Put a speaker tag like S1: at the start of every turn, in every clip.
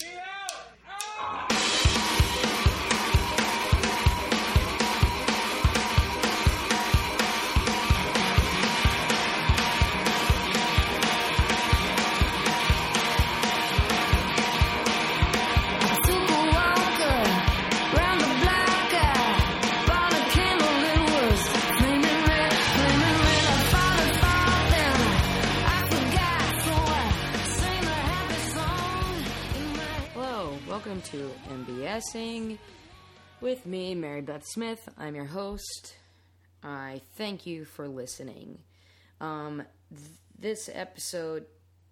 S1: welcome Smith. I'm your host. I thank you for listening. Um, th- this episode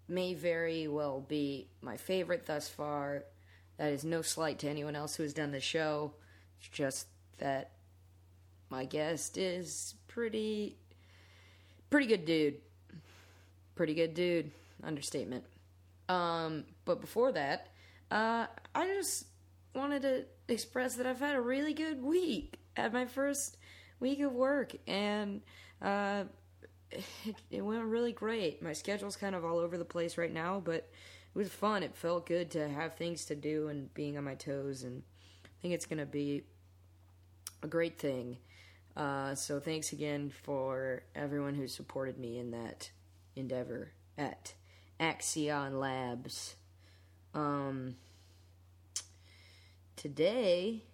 S1: may very well be my favorite thus far. That is no slight to anyone else who has done the show. It's just that my guest is pretty, pretty good dude. Pretty good dude. Understatement. Um, but before that, uh, I just wanted to express that I've had a really good week at my first week of work, and uh, it, it went really great. My schedule's kind of all over the place right now, but it was fun. It felt good to have things to do and being on my toes, and I think it's going to be a great thing. Uh, so thanks again for everyone who supported me in that endeavor at Axion Labs. Um, today,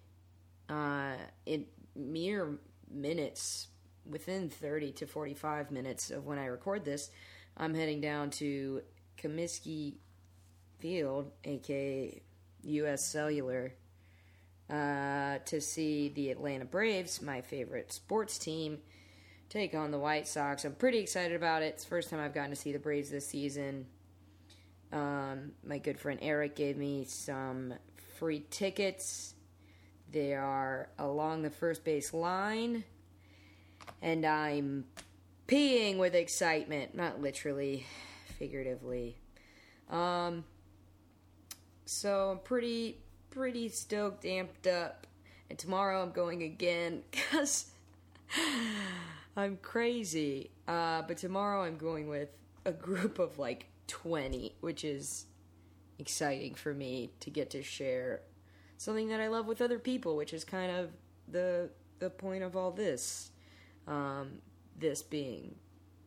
S1: uh, in mere minutes, within 30 to 45 minutes of when I record this, I'm heading down to Comiskey Field, aka US Cellular, uh, to see the Atlanta Braves, my favorite sports team, take on the White Sox. I'm pretty excited about it. It's the first time I've gotten to see the Braves this season. Um, my good friend Eric gave me some free tickets. They are along the first base line, and I'm peeing with excitement. Not literally, figuratively. Um, so I'm pretty, pretty stoked, amped up. And tomorrow I'm going again because I'm crazy. Uh, but tomorrow I'm going with a group of like 20, which is exciting for me to get to share something that I love with other people, which is kind of the the point of all this. Um, this being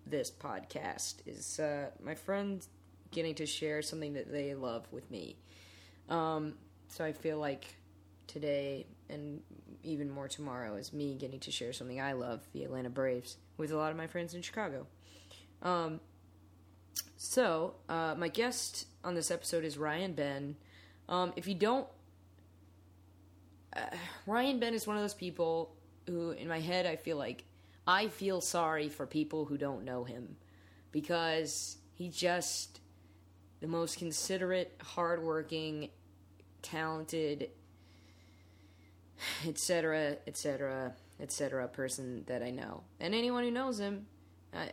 S1: this podcast is uh, my friends getting to share something that they love with me. Um, so I feel like today and even more tomorrow is me getting to share something I love, the Atlanta Braves, with a lot of my friends in Chicago. Um, so, uh, my guest on this episode is Ryan Ben. Um, if you don't, uh, Ryan Ben is one of those people who, in my head, I feel like I feel sorry for people who don't know him because he just the most considerate, hardworking, talented, etc., etc., etc. person that I know, and anyone who knows him,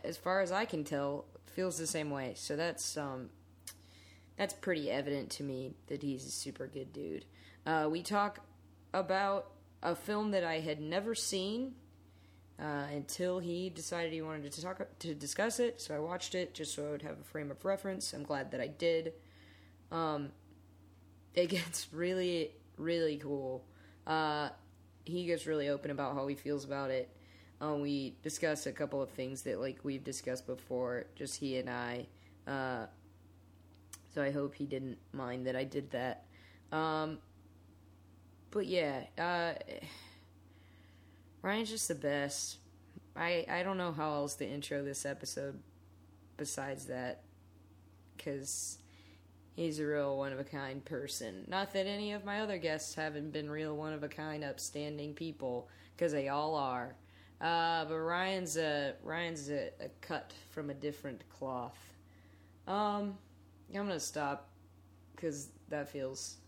S1: as far as I can tell, feels the same way. So that's um, that's pretty evident to me that he's a super good dude. Uh, we talk about a film that I had never seen uh, until he decided he wanted to talk to discuss it. So I watched it just so I would have a frame of reference. I'm glad that I did. Um, it gets really, really cool. Uh, he gets really open about how he feels about it. Um, we discuss a couple of things that like we've discussed before, just he and I. Uh, so I hope he didn't mind that I did that. Um, but yeah, uh, Ryan's just the best. I I don't know how else to intro this episode besides that, because he's a real one of a kind person. Not that any of my other guests haven't been real one of a kind, upstanding people, because they all are. Uh, but Ryan's a Ryan's a, a, cut from a different cloth. Um, I'm gonna stop because that feels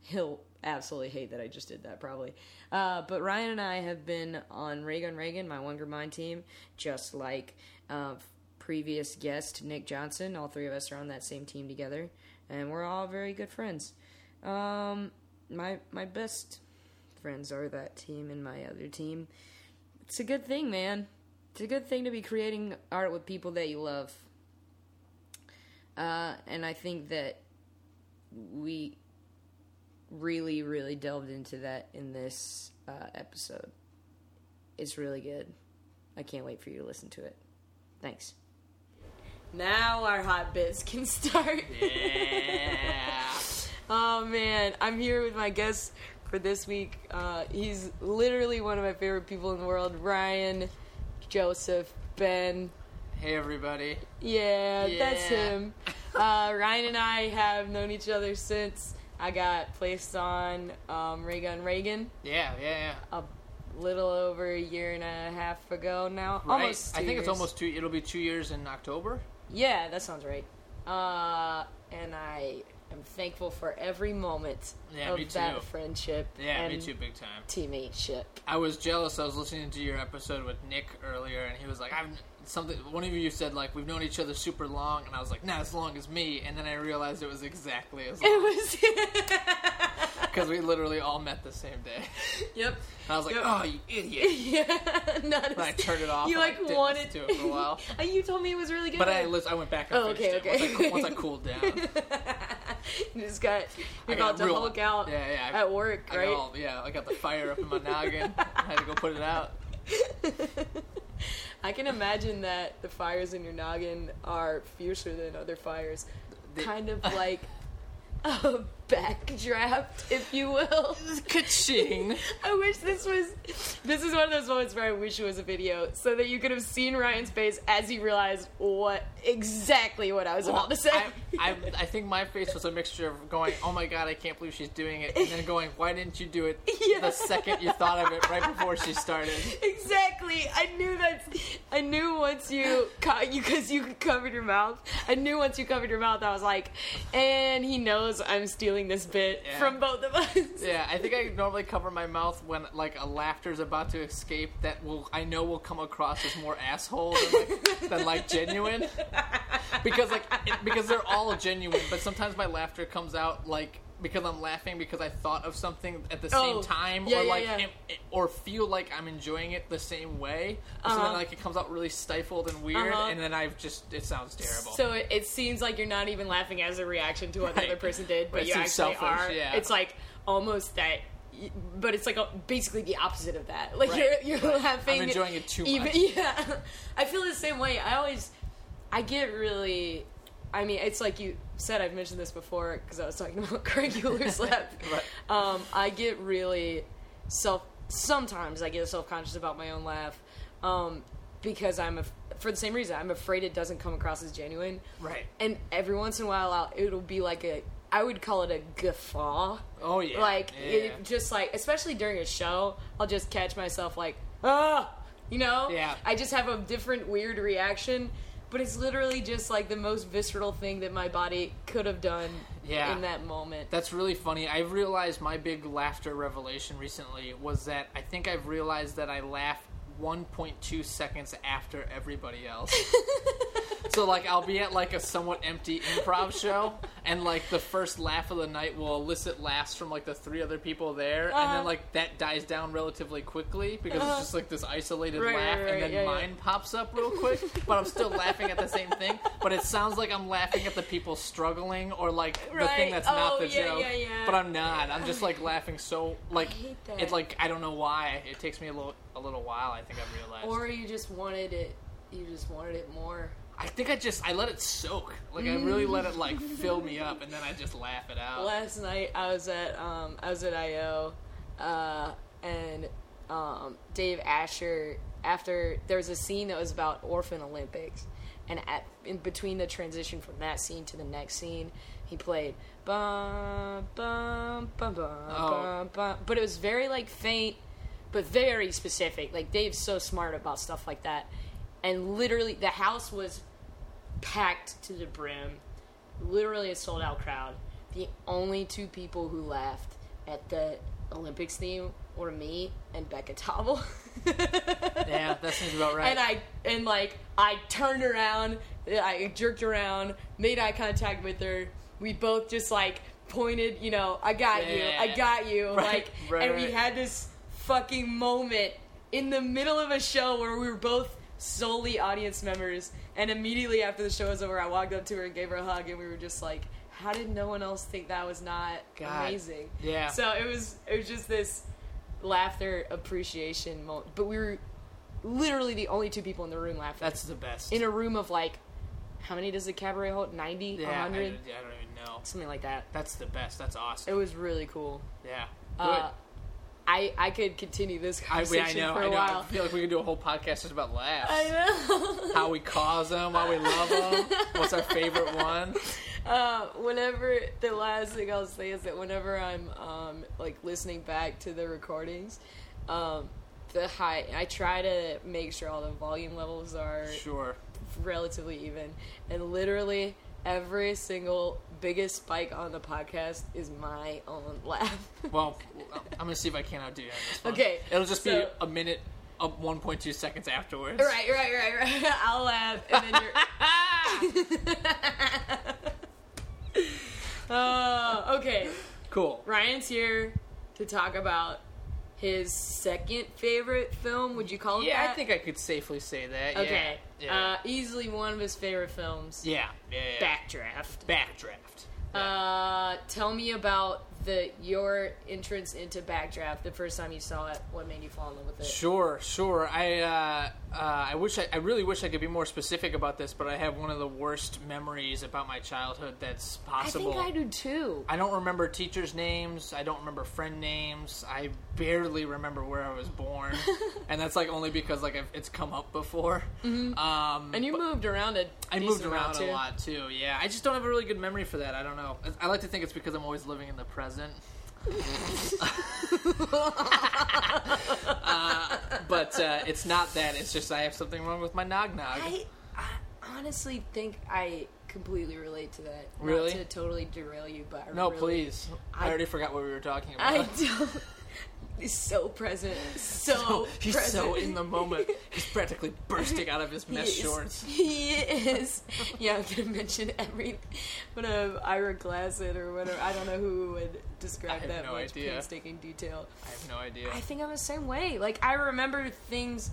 S1: he'll absolutely hate that I just did that probably. Uh, but Ryan and I have been on Reagan Reagan, my Wonder Mind team, just like uh, previous guest Nick Johnson. All three of us are on that same team together, and we're all very good friends. Um, my my best friends are that team and my other team it's a good thing, man. It's a good thing to be creating art with people that you love. Uh, and I think that we really, really delved into that in this uh, episode. It's really good. I can't wait for you to listen to it. Thanks. Now our hot bits can start.
S2: Yeah.
S1: Oh man, I'm here with my guest for this week. Uh, he's literally one of my favorite people in the world. Ryan, Joseph, Ben.
S2: hey everybody.
S1: Yeah, that's him. Uh, Ryan and I have known each other since I got placed on um, Ray Gun Reagan
S2: Yeah, yeah, yeah.
S1: a little over a year and a half ago now.
S2: Right.
S1: Almost.
S2: I think it's almost two. It'll be two years in October.
S1: Yeah, that sounds right. Uh, and I am thankful for every moment
S2: Yeah,
S1: of that friendship.
S2: Yeah, me too, big time.
S1: Teammateship.
S2: I was jealous. I was listening to your episode with Nick earlier, and he was like, "I've something." One of you said like, "We've known each other super long," and I was like, "Not as long as me." And then I realized it was exactly as long.
S1: It was.
S2: because we literally all met the same day.
S1: yep.
S2: And I was like,
S1: Yep.
S2: "Oh, you idiot!"
S1: Yeah. Not
S2: I turned it off.
S1: You
S2: and I
S1: like wanted
S2: to it for a while.
S1: You told me it was really good.
S2: But I, I went back and
S1: Oh,
S2: finished
S1: okay,
S2: it
S1: okay.
S2: Once, I, once I cooled down.
S1: you just got you're
S2: got
S1: about to
S2: real-
S1: Hulk out
S2: Yeah, yeah.
S1: at work,
S2: I
S1: right?
S2: all, yeah, I got the fire up in my noggin. I had to go put it out.
S1: I can imagine that the fires in your noggin are fiercer than other fires.
S2: They-
S1: kind of like a backdraft, if you will.
S2: Ka-ching!
S1: I wish this was. This is one of those moments where I wish it was a video, so that you could have seen Ryan's face as he realized what exactly what I was about to say.
S2: I, I, I think my face was a mixture of going, "Oh my god, I can't believe she's doing it," and then going, "Why didn't you do it
S1: Yeah.
S2: the second you thought of it, right before she started?"
S1: Exactly. I knew that. I knew once you because you covered your mouth. I knew once you covered your mouth, I was like, and he knows I'm stealing this bit
S2: Yeah.
S1: from both of us.
S2: Yeah, I think I normally cover my mouth when like a laughter's about to escape that will I know will come across as more asshole than like, than like genuine. Because like it, because they're all genuine, but sometimes my laughter comes out like because I'm laughing because I thought of something at the same
S1: Oh,
S2: time
S1: yeah,
S2: or
S1: yeah,
S2: like
S1: yeah.
S2: or feel like I'm enjoying it the same way. So
S1: Uh-huh.
S2: then like it comes out really stifled and weird
S1: Uh-huh.
S2: and then I've just it sounds terrible.
S1: So it, it seems like you're not even laughing as a reaction to what the other person did, but
S2: It
S1: you actually
S2: selfish,
S1: are.
S2: yeah.
S1: It's like almost that, but it's like a, basically the opposite of that. Like
S2: Right,
S1: you're you're laughing.
S2: I'm enjoying it too
S1: even,
S2: much.
S1: Yeah, I feel the same way. I always, I get really. I mean, it's like you said. I've mentioned this before because I was talking about Craig Euler's laugh.
S2: Right.
S1: Um, I get really self. Sometimes I get self conscious about my own laugh, um, because I'm af- for the same reason. I'm afraid it doesn't come across as genuine.
S2: right.
S1: And every once in a while, I'll, it'll be like a. I would call it a guffaw.
S2: Oh yeah.
S1: Like
S2: yeah.
S1: it, just like, especially during a show, I'll just catch myself like, ah, you know.
S2: Yeah.
S1: I just have a different weird reaction, but it's literally just like the most visceral thing that my body could have done.
S2: Yeah.
S1: In that moment.
S2: That's really funny. I've realized my big laughter revelation recently was that I think I've realized that I laugh 1.2 seconds after everybody else. so like I'll be at like a somewhat empty improv show and like the first laugh of the night will elicit laughs from like the three other people there and
S1: Uh-huh.
S2: then like that dies down relatively quickly because
S1: Uh-huh.
S2: it's just like this isolated
S1: Right,
S2: laugh
S1: right, right,
S2: and then
S1: yeah, yeah.
S2: mine pops up real quick but I'm still laughing at the same thing but it sounds like I'm laughing at the people struggling or like the thing that's
S1: Oh,
S2: not the
S1: yeah,
S2: joke
S1: yeah, yeah.
S2: but I'm not I'm just like laughing so like
S1: hate that.
S2: it like I don't know why it takes me a little a little while I think I've realized
S1: or you just wanted it. You just wanted it more.
S2: I think I just I let it soak like I really let it like fill me up and then I just laugh it out
S1: Last night I was at um, I was at IO, uh, and um, Dave Asher. After there was a scene that was about Orphan Olympics, and at in between the transition from that scene to the next scene, he played bum bum bum bum
S2: Oh.
S1: bum bum, but it was very like faint, but very specific. Like Dave's so smart about stuff like that, and literally the house was packed to the brim literally a sold out crowd. The only two people who laughed at the Olympics theme were me and Becca Tobble.
S2: yeah that seems about right
S1: And I and like I turned around, I jerked around, made eye contact with her. We both just like pointed, you know, I got you, I
S2: Yeah.
S1: got you,
S2: Right,
S1: like,
S2: right,
S1: and we had this fucking moment in the middle of a show where we were both solely audience members. And immediately after the show was over, I walked up to her and gave her a hug, and we were just like how did no one else think that was not
S2: God.
S1: amazing?
S2: Yeah.
S1: So it was it was just this laughter appreciation moment. But we were literally the only two people in the room laughing.
S2: That's the best.
S1: in a room of like how many does the cabaret hold? 90,
S2: yeah, I,
S1: 100,
S2: don't- I don't even know.
S1: something like that.
S2: That's the best. That's awesome.
S1: It was really cool.
S2: yeah. Good.
S1: Uh, I I could continue this
S2: I, I
S1: conversation
S2: know.
S1: for
S2: I
S1: a
S2: know. I feel like we could do a whole podcast just about laughs.
S1: I know.
S2: How we cause them, why we love them, what's our favorite one.
S1: uh, whenever the last thing I'll say is that whenever I'm um, like listening back to the recordings, um, the high I try to make sure all the volume levels are
S2: Sure.
S1: relatively even, and literally every single biggest spike on the podcast is my own laugh.
S2: Well, I'm gonna see if I can outdo you on.
S1: Okay,
S2: It'll just be a minute of 1.2 seconds afterwards.
S1: right, right, right, right. I'll laugh, and then you're. uh, okay.
S2: Cool.
S1: Ryan's here to talk about his second favorite film. Would you call it
S2: Yeah,
S1: that?
S2: I think I could safely say that.
S1: Okay.
S2: Yeah.
S1: Uh, easily one of his favorite films.
S2: yeah. Yeah. yeah.
S1: Backdraft.
S2: Backdraft.
S1: Uh, tell me about the your entrance into Backdraft. The first time you saw it, what made you fall in love with it?
S2: Sure, sure. I uh, uh, I wish I, I really wish I could be more specific about this, but I have one of the worst memories about my childhood that's possible.
S1: I think I do too.
S2: I don't remember teachers' names. I don't remember friend names. I barely remember where I was born, and that's like only because like I've, it's come up before. Um,
S1: Mm-hmm. And you moved around a
S2: I moved around a lot too. Yeah, I just don't have a really good memory for that. I don't know. I I like to think it's because I'm always living in the present. Uh, but uh, it's not that. It's just I have something wrong with my nog nog.
S1: I, I honestly think I completely relate to that.
S2: Really?
S1: Not to totally derail you, but I
S2: No,
S1: really,
S2: please. I,
S1: I-
S2: already forgot what we were talking about.
S1: I don't. He's so present. So,
S2: He's
S1: present.
S2: so in the moment. He's practically bursting out of his mesh
S1: is.
S2: shorts.
S1: He is. Yeah, I'm gonna mention every when um, Ira Glassett or whatever. I don't know who would describe that
S2: no
S1: much
S2: idea.
S1: painstaking detail.
S2: I have no idea.
S1: I think I'm the same way. Like I remember things,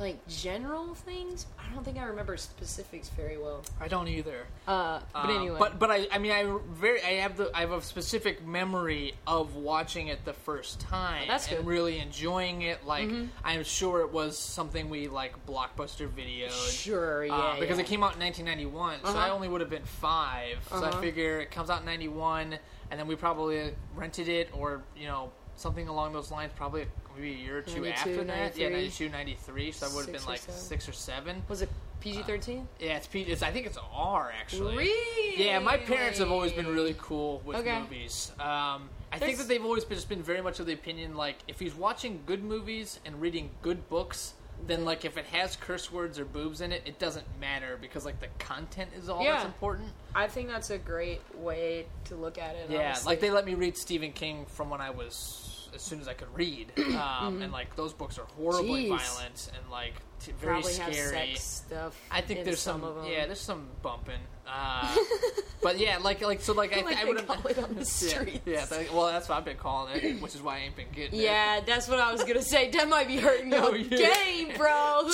S1: like general things. I don't think I remember specifics very well.
S2: I don't either.
S1: Uh, but
S2: Um,
S1: anyway,
S2: but but I I mean I very I have the I have a specific memory of watching it the first time
S1: That's
S2: and
S1: good.
S2: really enjoying it. Like I'm sure it was something we like blockbuster videoed.
S1: sure, yeah,
S2: Uh, because
S1: yeah.
S2: it came out in 1991, so
S1: Uh-huh.
S2: I only would have been 5 So I
S1: Uh-huh.
S2: figure it comes out in 91, and then we probably rented it, or you know something along those lines, probably maybe a year or two after that. Yeah,
S1: 93.
S2: 92, 93. So I would have been like
S1: seven.
S2: six or seven.
S1: was it PG thirteen?
S2: Yeah, it's, P- it's I think it's R actually.
S1: Really?
S2: Yeah, my parents have always been really cool with
S1: Okay.
S2: movies. Um, I think that they've always been, just been very much of the opinion like if he's watching good movies and reading good books, then like if it has curse words or boobs in it, it doesn't matter because like the content is all that's important.
S1: I think that's a great way to look at it.
S2: Yeah,
S1: honestly.
S2: like they let me read Stephen King from when I was as soon as I could read, um, and like those books are horribly
S1: Mm-hmm. Jeez.
S2: violent and like t- very
S1: probably
S2: scary.
S1: sex stuff.
S2: I think
S1: in
S2: there's
S1: some,
S2: some,
S1: of them.
S2: yeah, there's some bumping. Uh, but yeah, like like so like I,
S1: like
S2: I would have
S1: call it on the streets.
S2: Yeah, yeah well that's what I've been calling it, which is why I ain't been getting it.
S1: Yeah, that's what I was gonna say. That might be hurting your
S2: Oh, yeah.
S1: game, bro.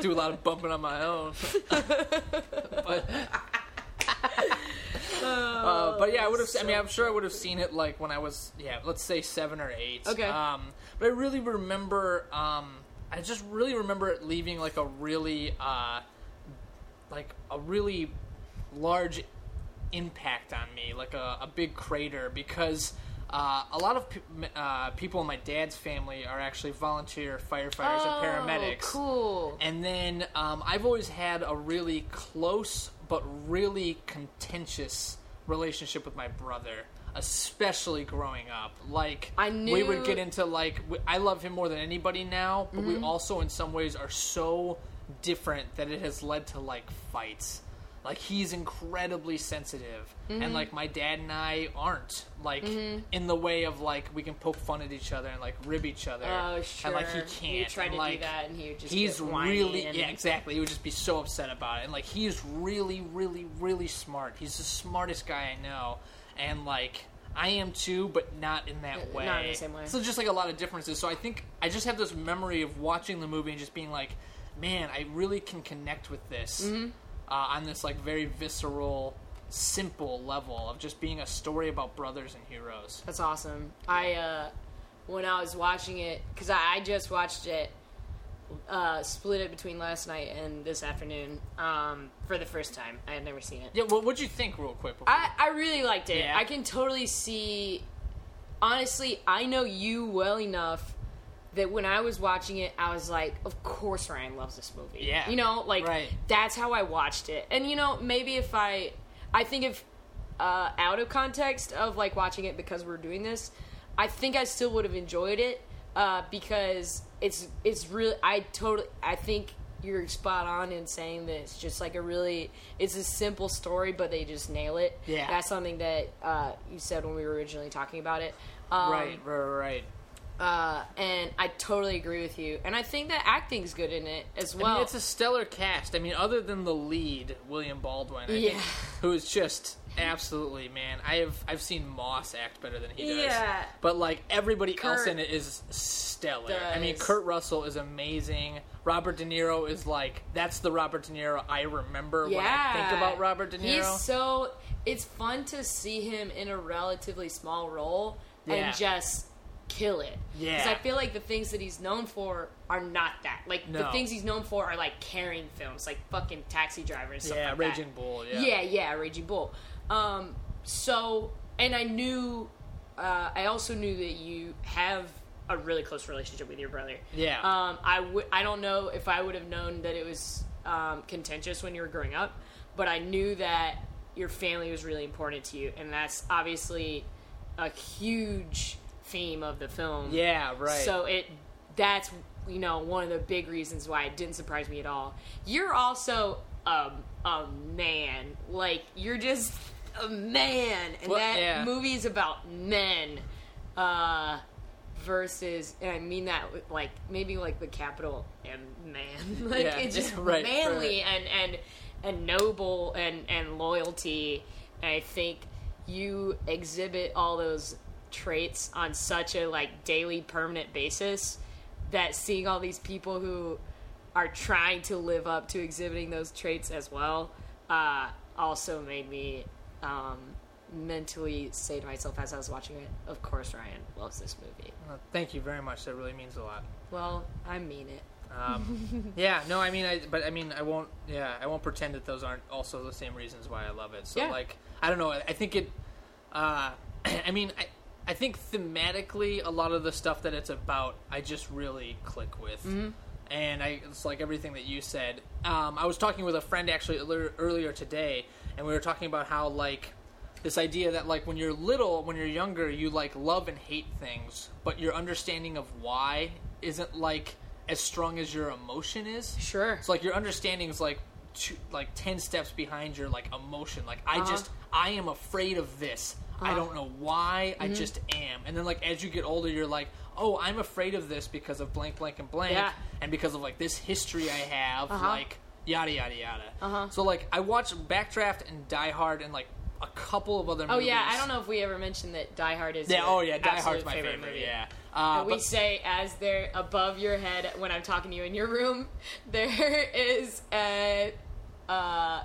S2: Do a lot of bumping on my own. but, uh, but yeah, I would have. I mean, I'm sure I would have seen it like when I was, yeah, let's say seven or eight.
S1: Okay.
S2: Um, but I really remember. Um, I just really remember it leaving like a really, uh, like a really large impact on me, like a, a big crater, because uh, a lot of pe- uh, people in my dad's family are actually volunteer firefighters
S1: Oh,
S2: and paramedics.
S1: Cool.
S2: And then um, I've always had a really close but really contentious relationship with my brother, especially growing up. Like
S1: I
S2: we would
S1: Mm-hmm.
S2: get into like we, I love him more than anybody now, but we also in some ways are so different that it has led to like fights. Like he's incredibly sensitive,
S1: Mm-hmm.
S2: and like my dad and I aren't like in the way of like we can poke fun at each other and like rib each other.
S1: Oh, sure.
S2: And like he can't.
S1: Tried
S2: and,
S1: to
S2: like,
S1: do that, and he would just
S2: he's really
S1: and-
S2: yeah exactly he would just be so upset about it and like he's really really really smart he's the smartest guy i know and like i am too but not in that
S1: Uh,
S2: way
S1: not in the same way.
S2: so just like a lot of differences so i think i just have this memory of watching the movie and just being like man i really can connect with this
S1: Mm-hmm.
S2: Uh, on this like very visceral, simple level of just being a story about brothers and heroes.
S1: That's awesome. I uh, when I was watching it because I, I just watched it, uh, split it between last night and this afternoon um, for the first time. I had never seen it.
S2: Yeah, what would you think, real quick? before-
S1: I, I really liked it.
S2: Yeah.
S1: I can totally see. Honestly, I know you well enough that when I was watching it, I was like, "Of course, Ryan loves this movie."
S2: Yeah.
S1: you know, like
S2: Right.
S1: that's how I watched it. And you know, maybe if I, I think if uh, out of context of like watching it because we're doing this, I think I still would have enjoyed it uh, because it's it's really I totally I think you're spot on in saying that it's just like a really it's a simple story but they just nail it.
S2: Yeah.
S1: that's something that uh, you said when we were originally talking about it. Um,
S2: right, right, right.
S1: Uh, and I totally agree with you. And I think that acting's good in it as well.
S2: I mean, it's a stellar cast. I mean, other than the lead, William Baldwin, I
S1: Yeah.
S2: think, who is just absolutely man. I have I've seen Moss act better than he does.
S1: Yeah.
S2: but like everybody else in it is stellar. I mean. Kurt Russell is amazing. Robert De Niro is like that's the Robert De Niro I remember when I think about Robert De Niro.
S1: He's so it's fun to see him in a relatively small role
S2: Yeah.
S1: and just kill it.
S2: Yeah.
S1: Because I feel like the things that he's known for are not that. Like the things he's known for are like caring films, like fucking Taxi Driver and stuff
S2: yeah,
S1: like
S2: Raging
S1: that.
S2: Bull. Yeah,
S1: Yeah, yeah, Raging Bull. Um, so, and I knew, uh, I also knew that you have a really close relationship with your brother.
S2: Yeah.
S1: Um, I would, I don't know if I would have known that it was um, contentious when you were growing up, but I knew that your family was really important to you, and that's obviously a huge theme of the film.
S2: Yeah, right.
S1: So it that's you know one of the big reasons why it didn't surprise me at all. You're also a a man, like you're just a man, and
S2: Well,
S1: that
S2: yeah.
S1: movie is about men. Uh, versus, and I mean that like maybe like the capital M man, like
S2: Yeah,
S1: it's just
S2: yeah, right,
S1: manly and and and noble and and loyalty. And I think you exhibit all those traits on such a like daily permanent basis that seeing all these people who are trying to live up to exhibiting those traits as well uh, also made me um, mentally say to myself as I was watching it, of course Ryan loves this movie.
S2: Uh, thank you very much. That really means a lot.
S1: Well, I mean it.
S2: Um, yeah, no, I mean, I, but I mean, I won't. Yeah, I won't pretend that those aren't also the same reasons why I love it. So,
S1: Yeah.
S2: like, I don't know. I, I think it. Uh, I mean, I, I think thematically, a lot of the stuff that it's about, I just really click with. And I, it's like everything that you said. Um, I was talking with a friend actually earlier- earlier today, and we were talking about how like this idea that like when you're little, when you're younger, you like love and hate things, but your understanding of why isn't like as strong as your emotion is.
S1: Sure.
S2: So like your understanding is like two, like ten steps behind your like emotion. Like I
S1: Uh-huh.
S2: just I am afraid of this. I
S1: Uh-huh.
S2: don't know why.
S1: Mm-hmm.
S2: I just am. And then like as you get older, you're like, oh, I'm afraid of this because of blank, blank, and blank,
S1: Yeah.
S2: and because of like this history I have,
S1: Uh-huh.
S2: like yada yada yada.
S1: Uh-huh.
S2: So like I watched Backdraft and Die Hard and like a couple of other. Movies.
S1: Oh
S2: movies.
S1: yeah, I don't know if we ever mentioned that Die Hard is.
S2: Yeah.
S1: your
S2: Oh yeah, Die
S1: absolute
S2: Hard's my favorite.
S1: movie.
S2: Yeah. Uh,
S1: And we
S2: but-
S1: say as they're above your head when I'm talking to you in your room, there is a uh,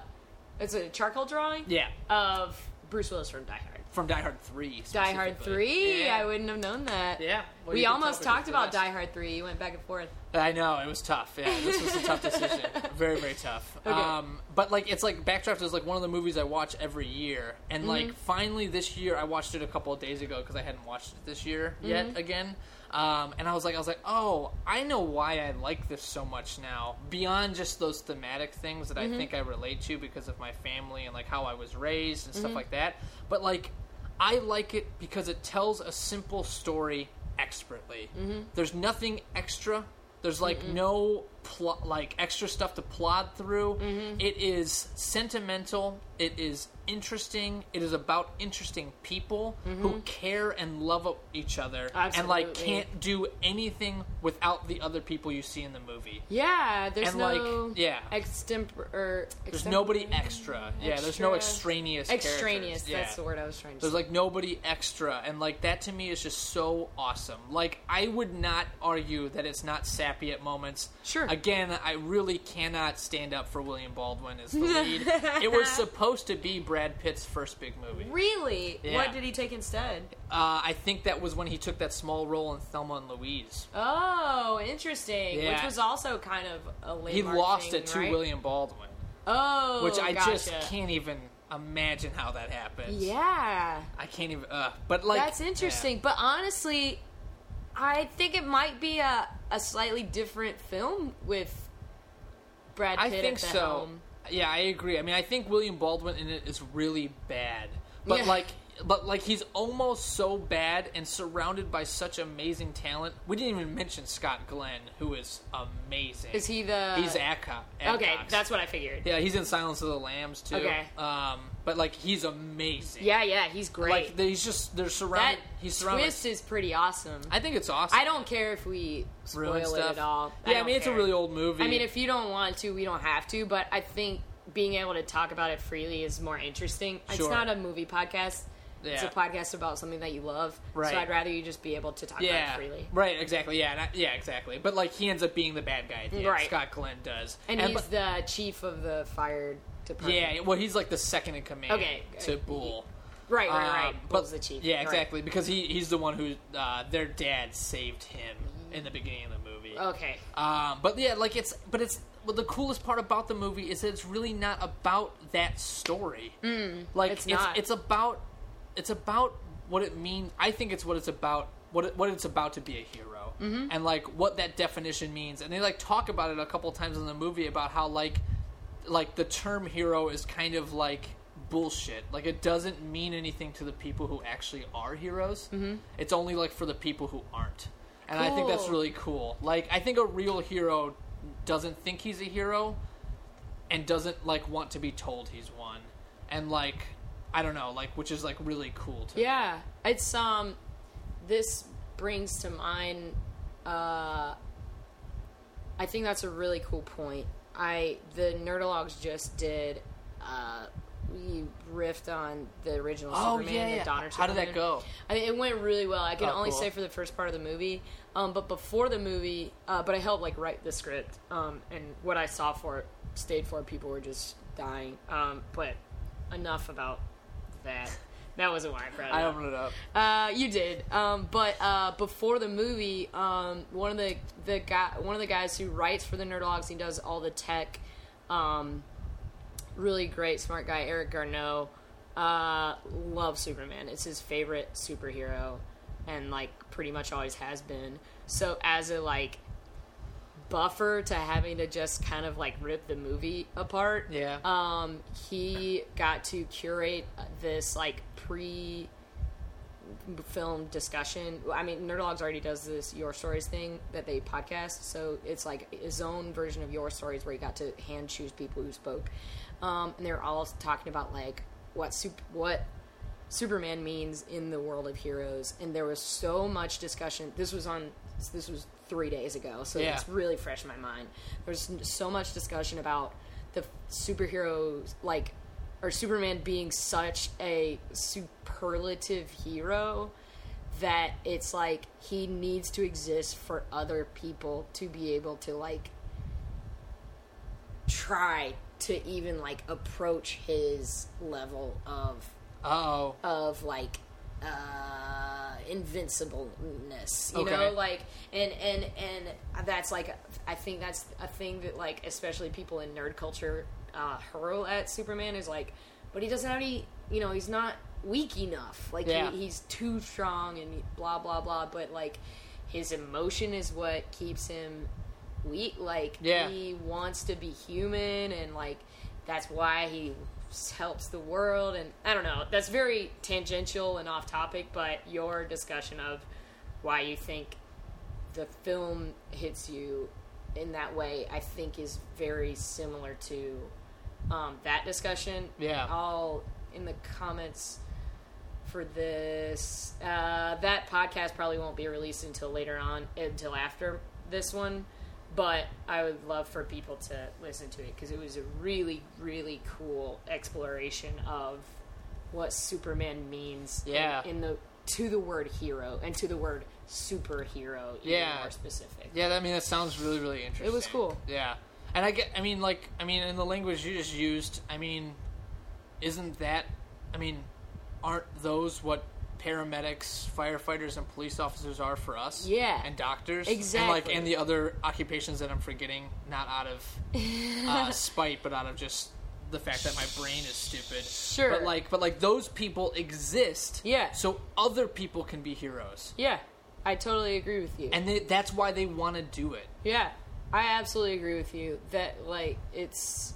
S1: it's a charcoal drawing
S2: yeah.
S1: of Bruce Willis from Die Hard.
S2: From Die Hard Three.
S1: Die Hard. Three.
S2: Yeah.
S1: I wouldn't have known that.
S2: Yeah. Well,
S1: we almost talked about Die. Hard Three. You went back and forth.
S2: I know it was tough. Yeah, this was a tough decision. Very, very tough.
S1: Okay.
S2: Um, but like, it's like Backdraft is like one of the movies I watch every year, and
S1: Mm-hmm.
S2: like finally this year I watched it a couple of days ago because I hadn't watched it this year
S1: Mm-hmm.
S2: yet again. Um, and I was like, I was like, oh, I know why I like this so much now. Beyond just those thematic things that
S1: Mm-hmm.
S2: I think I relate to because of my family and like how I was raised and stuff
S1: Mm-hmm.
S2: like that. But like, I like it because it tells a simple story expertly.
S1: Mm-hmm.
S2: There's nothing extra. There's like no plot, like extra stuff to plod through.
S1: Mm-hmm.
S2: It is sentimental. It is interesting. It is about interesting people who care and love each other, and like
S1: Mm-hmm.
S2: Can't do anything without the other people you see in the movie.
S1: Yeah, there's
S2: And,
S1: no
S2: like, yeah.
S1: extempor or
S2: There's nobody extra. Yeah, there's no extraneous.
S1: extraneous.
S2: Yeah.
S1: That's the word I was trying to
S2: There's
S1: say.
S2: like nobody extra, and like that to me is just so awesome. Like I would not argue that it's not sappy at moments.
S1: Sure.
S2: Again, I really cannot stand up for William Baldwin as the lead. it was supposed to be Brad Pitt's first big movie.
S1: Really?
S2: Yeah.
S1: What did he take instead?
S2: Uh, I think that was when he took that small role in Thelma and Louise.
S1: Oh, interesting.
S2: Yeah.
S1: Which was also kind of a
S2: late.
S1: He
S2: lost
S1: thing,
S2: it to
S1: right?
S2: William Baldwin,
S1: Oh,
S2: which I just can't even imagine how that happens.
S1: Yeah,
S2: I can't even. Uh, but like
S1: that's interesting. But honestly, I think it might be a a slightly different film with Brad
S2: I
S1: Pitt
S2: think
S1: at the
S2: so.
S1: helm.
S2: Yeah, I agree. I mean, I think William Baldwin in it is really bad, but
S1: Yeah.
S2: like, but like he's almost so bad and surrounded by such amazing talent. We didn't even mention Scott Glenn, who is amazing.
S1: Is he the?
S2: He's Adcox.
S1: okay. That's what I figured.
S2: yeah. He's in Silence of the Lambs too.
S1: Okay.
S2: Um, but like he's amazing.
S1: Yeah, yeah, he's great.
S2: Like he's just they're
S1: that
S2: surrounded. he's surrounded.
S1: twist is pretty awesome.
S2: I think it's awesome.
S1: I don't care if we
S2: Ruin
S1: spoil it
S2: stuff.
S1: at all.
S2: Yeah, I,
S1: don't
S2: mean it's a really old movie.
S1: I mean, if you don't want to, we don't have to. But I think being able to talk about it freely is more interesting. It's not a movie podcast. It's a podcast about something that you love.
S2: Right.
S1: So I'd rather you just be able to talk about it freely.
S2: right, exactly. Yeah, and I- yeah, exactly. But like he ends up being the bad guy. At the end.
S1: Right.
S2: Scott Glenn does,
S1: And, he's
S2: but-
S1: the chief of the fire department.
S2: yeah, well, he's like the second in command.
S1: Okay.
S2: to Bull.
S1: Right, right,
S2: Um,
S1: right.
S2: but-
S1: Bull's the chief.
S2: Yeah,
S1: Right.
S2: exactly. Because he he's the one who uh, their dad saved him in the beginning of the movie.
S1: Okay.
S2: Um, but yeah, like it's but it's well, the coolest part about the movie is that it's really not about that story. Mm, like
S1: it's
S2: it's
S1: not.
S2: it's about it's about what it means. I think it's what it's about. What it, what it's about to be a hero, mm-hmm. and like what that definition means. And they like talk about it a couple times in the movie about how like like the term hero is kind of like bullshit. Like it doesn't mean anything to the people who actually are heroes. Mm-hmm. It's only like for the people who aren't. And I think that's really cool. Like I think a real hero doesn't think he's a hero and doesn't like want to be told he's one. And like I don't know, like which is like really cool to me.
S1: Yeah, it's um, this brings to mind. Uh, I think that's a really cool point. I the Nerdologues just did. Uh, we riffed on the original
S2: Oh
S1: Superman,
S2: yeah,
S1: the
S2: yeah.
S1: Donner
S2: How did that go?
S1: I mean, it went really well. I can
S2: Oh,
S1: only
S2: cool.
S1: say for the first part of the movie, um, but before the movie, uh, but I helped like write the script, um, and what I saw for it, stayed for, people were just dying. Um, but enough about that. That wasn't why I brought it
S2: I
S1: up.
S2: opened it up.
S1: Uh, you did. Um, but uh, before the movie, um, one of the the guy, one of the guys who writes for the Nerdologues, he does all the tech. Um, really great, smart guy, Eric Garneau. Uh, loves Superman. It's his favorite superhero, and like pretty much always has been. So as a like buffer to having to just kind of like rip the movie apart,
S2: Yeah.
S1: um, he got to curate this like pre film discussion. I mean, Nerdologues already does this Your Stories thing that they podcast, so it's like his own version of Your Stories where he got to hand choose people who spoke, um, and they're all talking about like what sup- what Superman means in the world of heroes, and there was so much discussion. This was on this was three days ago, so
S2: Yeah.
S1: it's really fresh in my mind. There's so much discussion about the superheroes, like or Superman being such a superlative hero that it's like he needs to exist for other people to be able to like try to even like approach his level of
S2: Oh.
S1: of like uh invincibleness you
S2: Okay.
S1: know like and and and that's like i think that's a thing that like especially people in nerd culture uh hurl at superman is like but he doesn't have any you know he's not weak enough. Like
S2: Yeah.
S1: he, he's too strong and blah blah blah. But like his emotion is what keeps him weak. Like
S2: Yeah.
S1: he wants to be human and like that's why he helps the world. And i don't know. That's very tangential and off topic but your discussion of why you think the film hits you in that way i think is very similar to um, that discussion
S2: Yeah.
S1: i'll in the comments for this uh, that podcast probably won't be released until later on until after this one but I would love for people to listen to it because it was a really, really cool exploration of what Superman means. in-
S2: Yeah.
S1: In, the to the word hero and to the word superhero,
S2: Yeah.
S1: more specific.
S2: Yeah, I mean that sounds really really interesting.
S1: It was cool.
S2: Yeah, and I get. I mean, like, I mean, in the language you just used, I mean, isn't that? I mean, aren't those what paramedics, firefighters, and police officers are for us?
S1: Yeah.
S2: and doctors,
S1: Exactly.
S2: and like, and the other occupations that I'm forgetting, not out of uh, spite, but out of just the fact that my brain is stupid.
S1: Sure.
S2: But like, but like, those people exist.
S1: Yeah.
S2: So other people can be heroes,
S1: Yeah, I totally agree with you.
S2: and they, that's why they want to do it.
S1: Yeah, I absolutely agree with you that like it's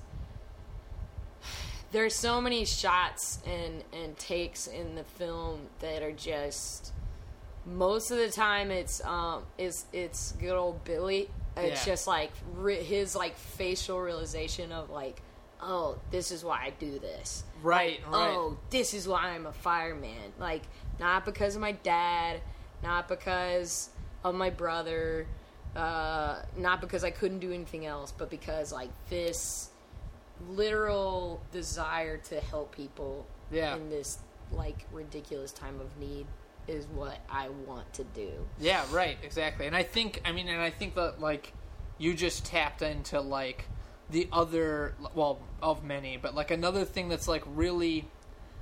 S1: there's so many shots and and takes in the film that are just most of the time it's um is it's good old Billy. It's
S2: Yeah.
S1: just like re- his like facial realization of like oh this is why I do this.
S2: Right. Right.
S1: oh, this is why I'm a fireman. Like, not because of my dad, not because of my brother, uh, not because I couldn't do anything else, but because, like, this literal desire to help people
S2: Yeah.
S1: in this, like, ridiculous time of need is what I want to do.
S2: Yeah, right, exactly. And I think, I mean, and I think that like you just tapped into like the other, well, of many, but like another thing that's like really,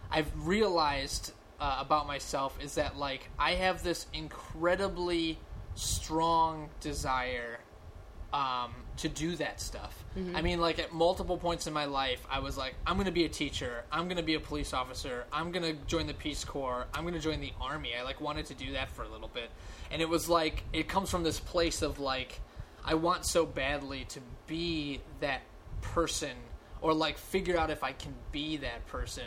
S2: I've realized uh, about myself is that like I have this incredibly strong desire um, to do that stuff. I mean, like at multiple points in my life, I was like, I'm going to be a teacher. I'm going to be a police officer. I'm going to join the Peace Corps. I'm going to join the army. I like wanted to do that for a little bit, and it was like it comes from this place of like, I want so badly to be that person or like figure out if I can be that person.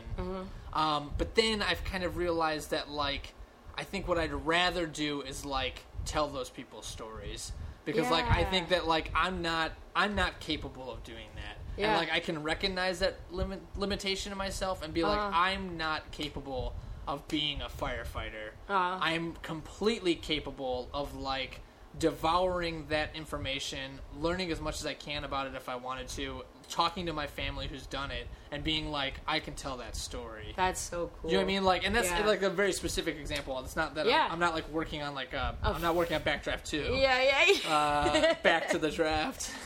S2: Um, but then I've kind of realized that like I think what I'd rather do is like tell those people's stories because like I think that like I'm not I'm not capable of doing that.
S1: Yeah.
S2: And like I can recognize that limit limitation in myself and be like
S1: Uh-huh.
S2: I'm not capable of being a firefighter.
S1: Uh-huh.
S2: I'm completely capable of like devouring that information, learning as much as I can about it if I wanted to, talking to my family who's done it, and being like, I can tell that story.
S1: That's so cool.
S2: You know what I mean? Like, and that's
S1: Yeah.
S2: like a very specific example. It's not that
S1: Yeah.
S2: I'm, I'm not like working on like uh,
S1: Oh.
S2: I'm not working on Backdraft two.
S1: Yeah, yeah.
S2: Uh, back to the draft.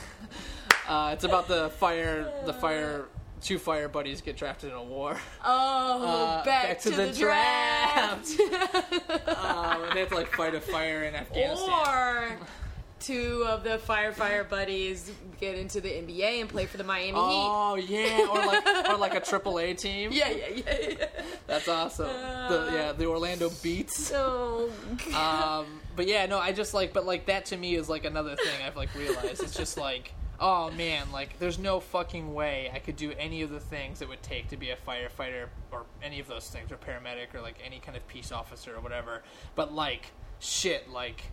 S2: Uh, it's about the fire. The fire. Two fire buddies get drafted in a war.
S1: oh,
S2: uh,
S1: back, to, the, draft.
S2: Um, and they have to like fight a fire in Afghanistan.
S1: or two of the firefighter buddies get into the NBA and play for the Miami Heat.
S2: Oh yeah, or like or like a triple A team.
S1: Yeah, yeah, yeah, yeah.
S2: That's awesome. the yeah, the Orlando Beats.
S1: So,
S2: Um, but yeah, no, I just like, but like that to me is like another thing I've like realized. It's just like, oh man, like there's no fucking way I could do any of the things it would take to be a firefighter or any of those things or paramedic or like any kind of peace officer or whatever. But like, shit, like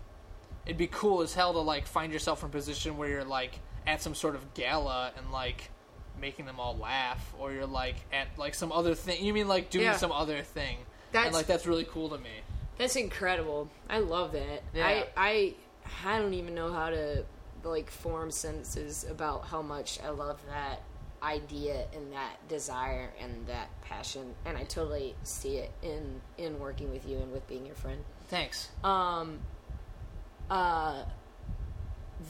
S2: it'd be cool as hell to like find yourself in a position where you're like at some sort of gala and like making them all laugh or you're like at like some other thing you mean like doing
S1: Yeah.
S2: some other thing and
S1: That's-
S2: like that's really cool to me
S1: that's incredible. I love that.
S2: Yeah.
S1: I, I, I don't even know how to like form sentences about how much I love that idea and that desire and that passion, and I totally see it in in working with you and with being your friend.
S2: thanks
S1: um uh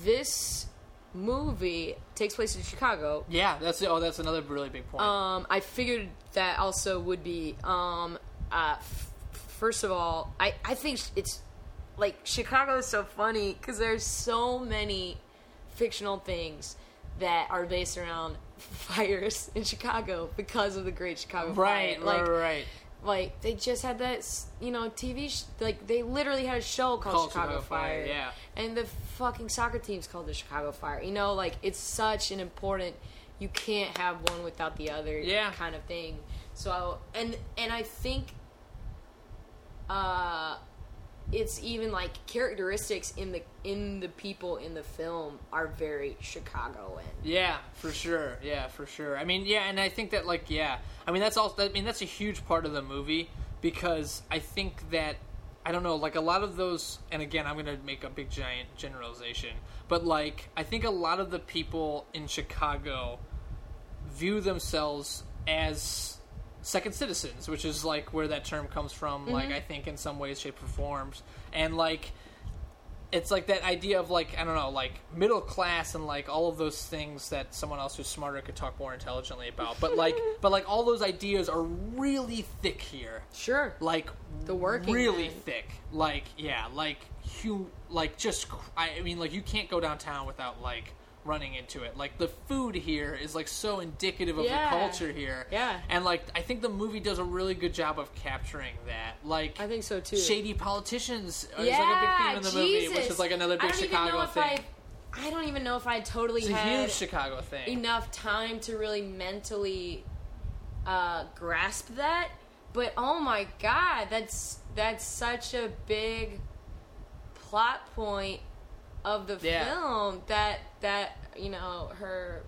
S1: this movie takes place in Chicago.
S2: Yeah, that's oh, that's another really big point.
S1: Um I figured that also would be um uh f- first of all, I I think it's like Chicago is so funny cuz there's so many fictional things that are based around fires in Chicago because of the Great Chicago
S2: right,
S1: Fire. Like
S2: right, right.
S1: Like they just had that you know TV sh- like they literally had a show called,
S2: Called
S1: Chicago,
S2: Chicago Fire,
S1: Fire,
S2: yeah.
S1: and the fucking soccer team's called the Chicago Fire. You know, like it's such an important. You can't have one without the other,
S2: Yeah.
S1: kind of thing. So and and I think, uh, it's even like characteristics in the in the people in the film are very Chicagoan.
S2: Yeah, for sure. Yeah, for sure. I mean, yeah, and I think that like yeah, I mean that's also I mean that's a huge part of the movie because I think that I don't know, like a lot of those and again, I'm to make a big giant generalization, but like I think a lot of the people in Chicago view themselves as second citizens, which is like where that term comes from. Like
S1: Mm-hmm.
S2: I think in some ways, shape, or forms, and like it's like that idea of like I don't know, like middle class and like all of those things that someone else who's smarter could talk more intelligently about. But like, but like all those ideas are really thick here.
S1: Sure.
S2: Like
S1: The working
S2: really
S1: man.
S2: thick. Like yeah, like you like just I mean like you can't go downtown without like running into it. Like the food here is like so indicative of
S1: Yeah.
S2: the culture here.
S1: Yeah.
S2: And like I think the movie does a really good job of capturing that. Like
S1: I think so too.
S2: shady politicians is
S1: yeah,
S2: like a big theme in the
S1: Jesus.
S2: movie, which is like another big
S1: I don't
S2: Chicago
S1: even know if
S2: thing.
S1: I, I don't even know if I totally
S2: It's a huge Chicago thing.
S1: enough time to really mentally uh, grasp that. But oh my god, that's that's such a big plot point of the
S2: Yeah.
S1: film that that you know her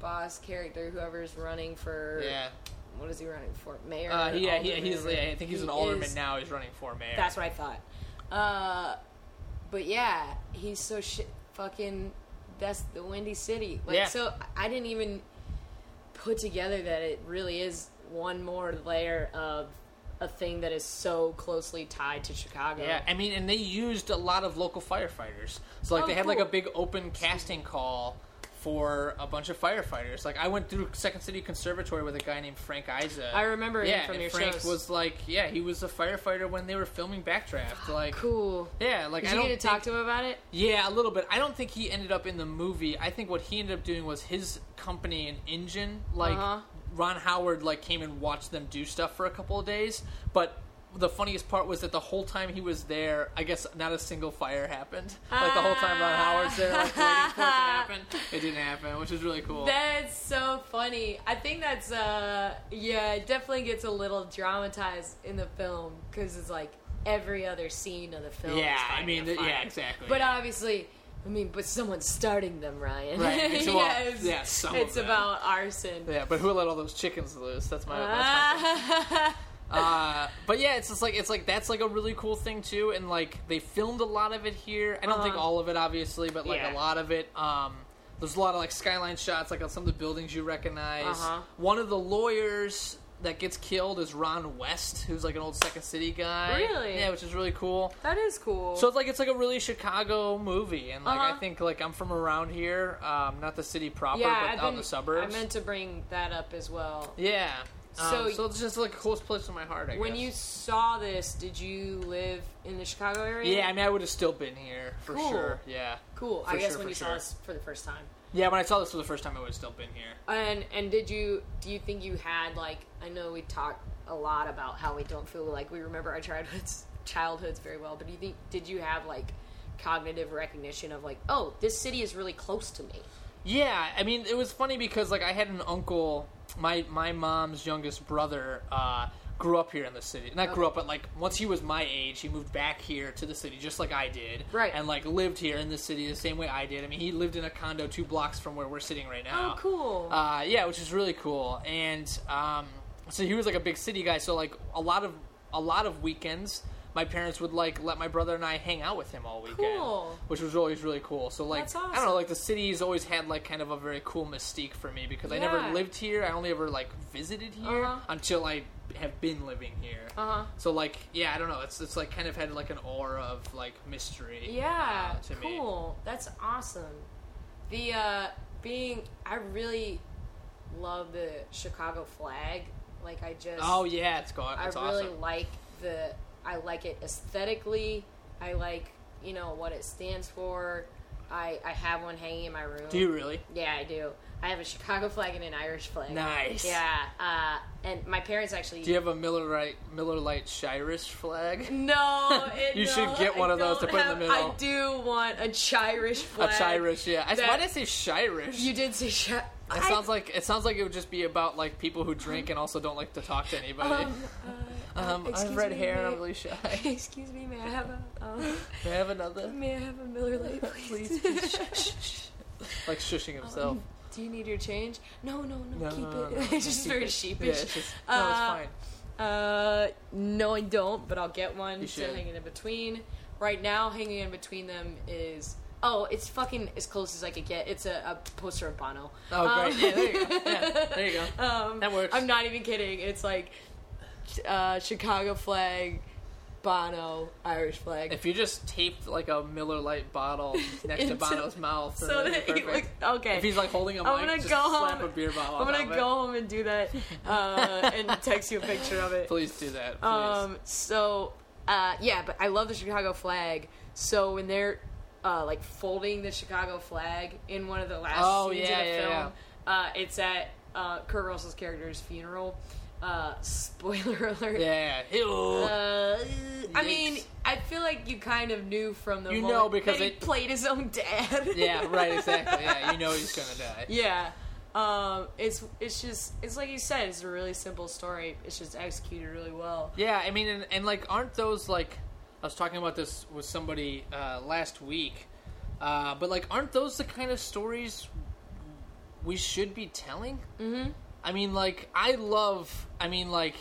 S1: boss character, whoever's running for
S2: yeah.
S1: what is he running for? Mayor?
S2: Uh, yeah, he, he's. Yeah, I think he's
S1: he
S2: an alderman
S1: is-
S2: now. He's running for mayor.
S1: That's what I thought. Uh, but yeah, he's so shit. Fucking, that's the Windy City. Like,
S2: Yeah.
S1: so I didn't even put together that it really is one more layer of a thing that is so closely tied to Chicago.
S2: Yeah, I mean, and they used a lot of local firefighters. So like
S1: Oh,
S2: they had like a big open casting call for a bunch of firefighters. Like I went through Second City Conservatory with a guy named Frank Isa.
S1: I remember him
S2: yeah,
S1: from
S2: and
S1: your
S2: Frank
S1: shows.
S2: was like, yeah, he was a firefighter when they were filming Backdraft. Like,
S1: cool.
S2: yeah, like
S1: Did
S2: I
S1: you
S2: don't
S1: get to
S2: think,
S1: talk to him about it?
S2: Yeah, a little bit. I don't think he ended up in the movie. I think what he ended up doing was his company and engine, like
S1: Uh-huh.
S2: Ron Howard, like came and watched them do stuff for a couple of days. But the funniest part was that the whole time he was there, I guess not a single fire happened. Like the whole time Ron Howard's there, like waiting for it to happen, it didn't happen, which is really cool.
S1: That's so funny. I think that's uh yeah, it definitely gets a little dramatized in the film because it's like every other scene of the film.
S2: Yeah, I mean, yeah, exactly,
S1: But
S2: yeah.
S1: obviously, I mean, but someone's starting them, Ryan.
S2: Right, it's about-
S1: yes,
S2: yeah, some
S1: it's about arson.
S2: yeah, but who let all those chickens loose? That's my. That's my uh, but yeah, it's just like it's like that's like a really cool thing too, and like they filmed a lot of it here. I don't think
S1: Uh-huh.
S2: all of it, obviously, but like
S1: Yeah.
S2: a lot of it. Um, there's a lot of like skyline shots, like on some of the buildings you recognize.
S1: Uh-huh.
S2: One of the lawyers that gets killed is Ron West, who's like an old Second City guy.
S1: Really?
S2: Yeah, which is really cool.
S1: that is cool.
S2: So it's like it's like a really Chicago movie, and like I
S1: Uh-huh.
S2: think like I'm from around here, um, not the city proper,
S1: yeah,
S2: but
S1: I've
S2: out
S1: been,
S2: in the suburbs.
S1: I meant to bring that up as well.
S2: yeah.
S1: So-
S2: Um, so it's just like a close place to my heart. I
S1: When
S2: guess.
S1: you saw this, did you live in the Chicago area?
S2: Yeah, I mean, I would have still been here for
S1: Cool.
S2: sure. Yeah,
S1: Cool.
S2: For
S1: I guess
S2: sure,
S1: when you saw
S2: sure.
S1: this for the first time.
S2: Yeah. When I saw this for the first time, I would have still been here.
S1: And and did you do you think you had like I know we talk a lot about how we don't feel like we remember our childhoods childhoods very well, but do you think did you have like cognitive recognition of like oh this city is really close to me?
S2: Yeah, I mean, it was funny because like I had an uncle, my my mom's youngest brother. uh Grew up here in the city. Not grew up, but like once he was my age, he moved back here to the city, just like I did.
S1: Right.
S2: And like lived here in the city the same way I did. I mean, he lived in a condo two blocks from where we're sitting right now.
S1: Oh, cool.
S2: Uh, yeah, which is really cool. And um, so he was like a big city guy. So like a lot of a lot of weekends, my parents would like let my brother and I hang out with him all weekend,
S1: Cool.
S2: which was always really cool. So like
S1: That's
S2: I don't know, like the city's always had like kind of a very cool mystique for me because I never lived here. I only ever like visited here
S1: Uh-huh.
S2: until I have been living here.
S1: Uh huh.
S2: So like yeah, I don't know. It's it's like kind of had like an aura of like mystery.
S1: Yeah,
S2: uh, to me.
S1: cool. That's awesome. The uh being I really love the Chicago flag. Like I just
S2: Oh yeah, it's got
S1: I really
S2: awesome.
S1: like the I like it aesthetically. I like, you know, what it stands for. I I have one hanging in my room.
S2: Do you really?
S1: Yeah, I do. I have a Chicago flag and an Irish flag.
S2: Nice.
S1: Yeah. Uh, and my parents actually
S2: Do you have a Miller Lite Miller Lite Shirish flag?
S1: No, it,
S2: You should get one
S1: I
S2: of those to put in the middle.
S1: I do want a Chirish flag. A.
S2: Chirish, yeah. I,
S1: That-
S2: why did I say Shirish?
S1: You did say sh-
S2: It sounds like it sounds like it would just be about like people who drink and also don't like to talk to anybody.
S1: Um, uh,
S2: Um, I have red
S1: me,
S2: hair and I'm really shy.
S1: Excuse me, may I have a um,
S2: May I have another?
S1: may I have a Miller Lite, please?
S2: Please, please. Shh. like shushing himself.
S1: Um, do you need your change? No, no, no,
S2: no,
S1: keep
S2: no,
S1: it.
S2: no,
S1: it's just very
S2: it.
S1: sheepish.
S2: Yeah, it's just, no, it's
S1: Uh,
S2: fine.
S1: Uh, no, I don't, but I'll get one
S2: You
S1: to
S2: should.
S1: hang in between. Right now, hanging in between them is Oh, it's fucking as close as I could get. It's a, a poster of Bono.
S2: Oh,
S1: Um,
S2: great. Yeah, there you go. Yeah, there you go.
S1: Um,
S2: That works.
S1: I'm not even kidding. It's like uh, Chicago flag, Bono, Irish flag.
S2: If you just taped like a Miller Lite bottle next to
S1: Into-
S2: Bono's mouth,
S1: so that he
S2: perfect.
S1: look okay.
S2: If he's like holding a mic,
S1: I'm gonna
S2: just
S1: go
S2: slap
S1: home.
S2: a beer bottle.
S1: I'm
S2: on
S1: gonna
S2: top of
S1: go
S2: it.
S1: home and do that, uh, and text you a picture of it.
S2: Please do that. Please.
S1: Um, so uh, yeah, but I love the Chicago flag. So when they're uh, like folding the Chicago flag in one of the last
S2: Oh,
S1: scenes
S2: yeah,
S1: of the
S2: yeah,
S1: film, Uh, it's at uh, Kurt Russell's character's funeral. Uh, spoiler alert.
S2: yeah. Ew.
S1: Uh, I mean, I feel like you kind of knew from the
S2: You
S1: moment
S2: know because
S1: that he
S2: it-
S1: played his own dad.
S2: yeah, right. Exactly. Yeah, you know he's gonna die.
S1: yeah. Um, it's it's just it's like you said, it's a really simple story. It's just executed really well.
S2: Yeah, I mean, and, and like, aren't those like? I was talking about this with somebody uh, last week, uh, but like, aren't those the kind of stories we should be telling? Mm-hmm. I mean, like, I love. I mean, like,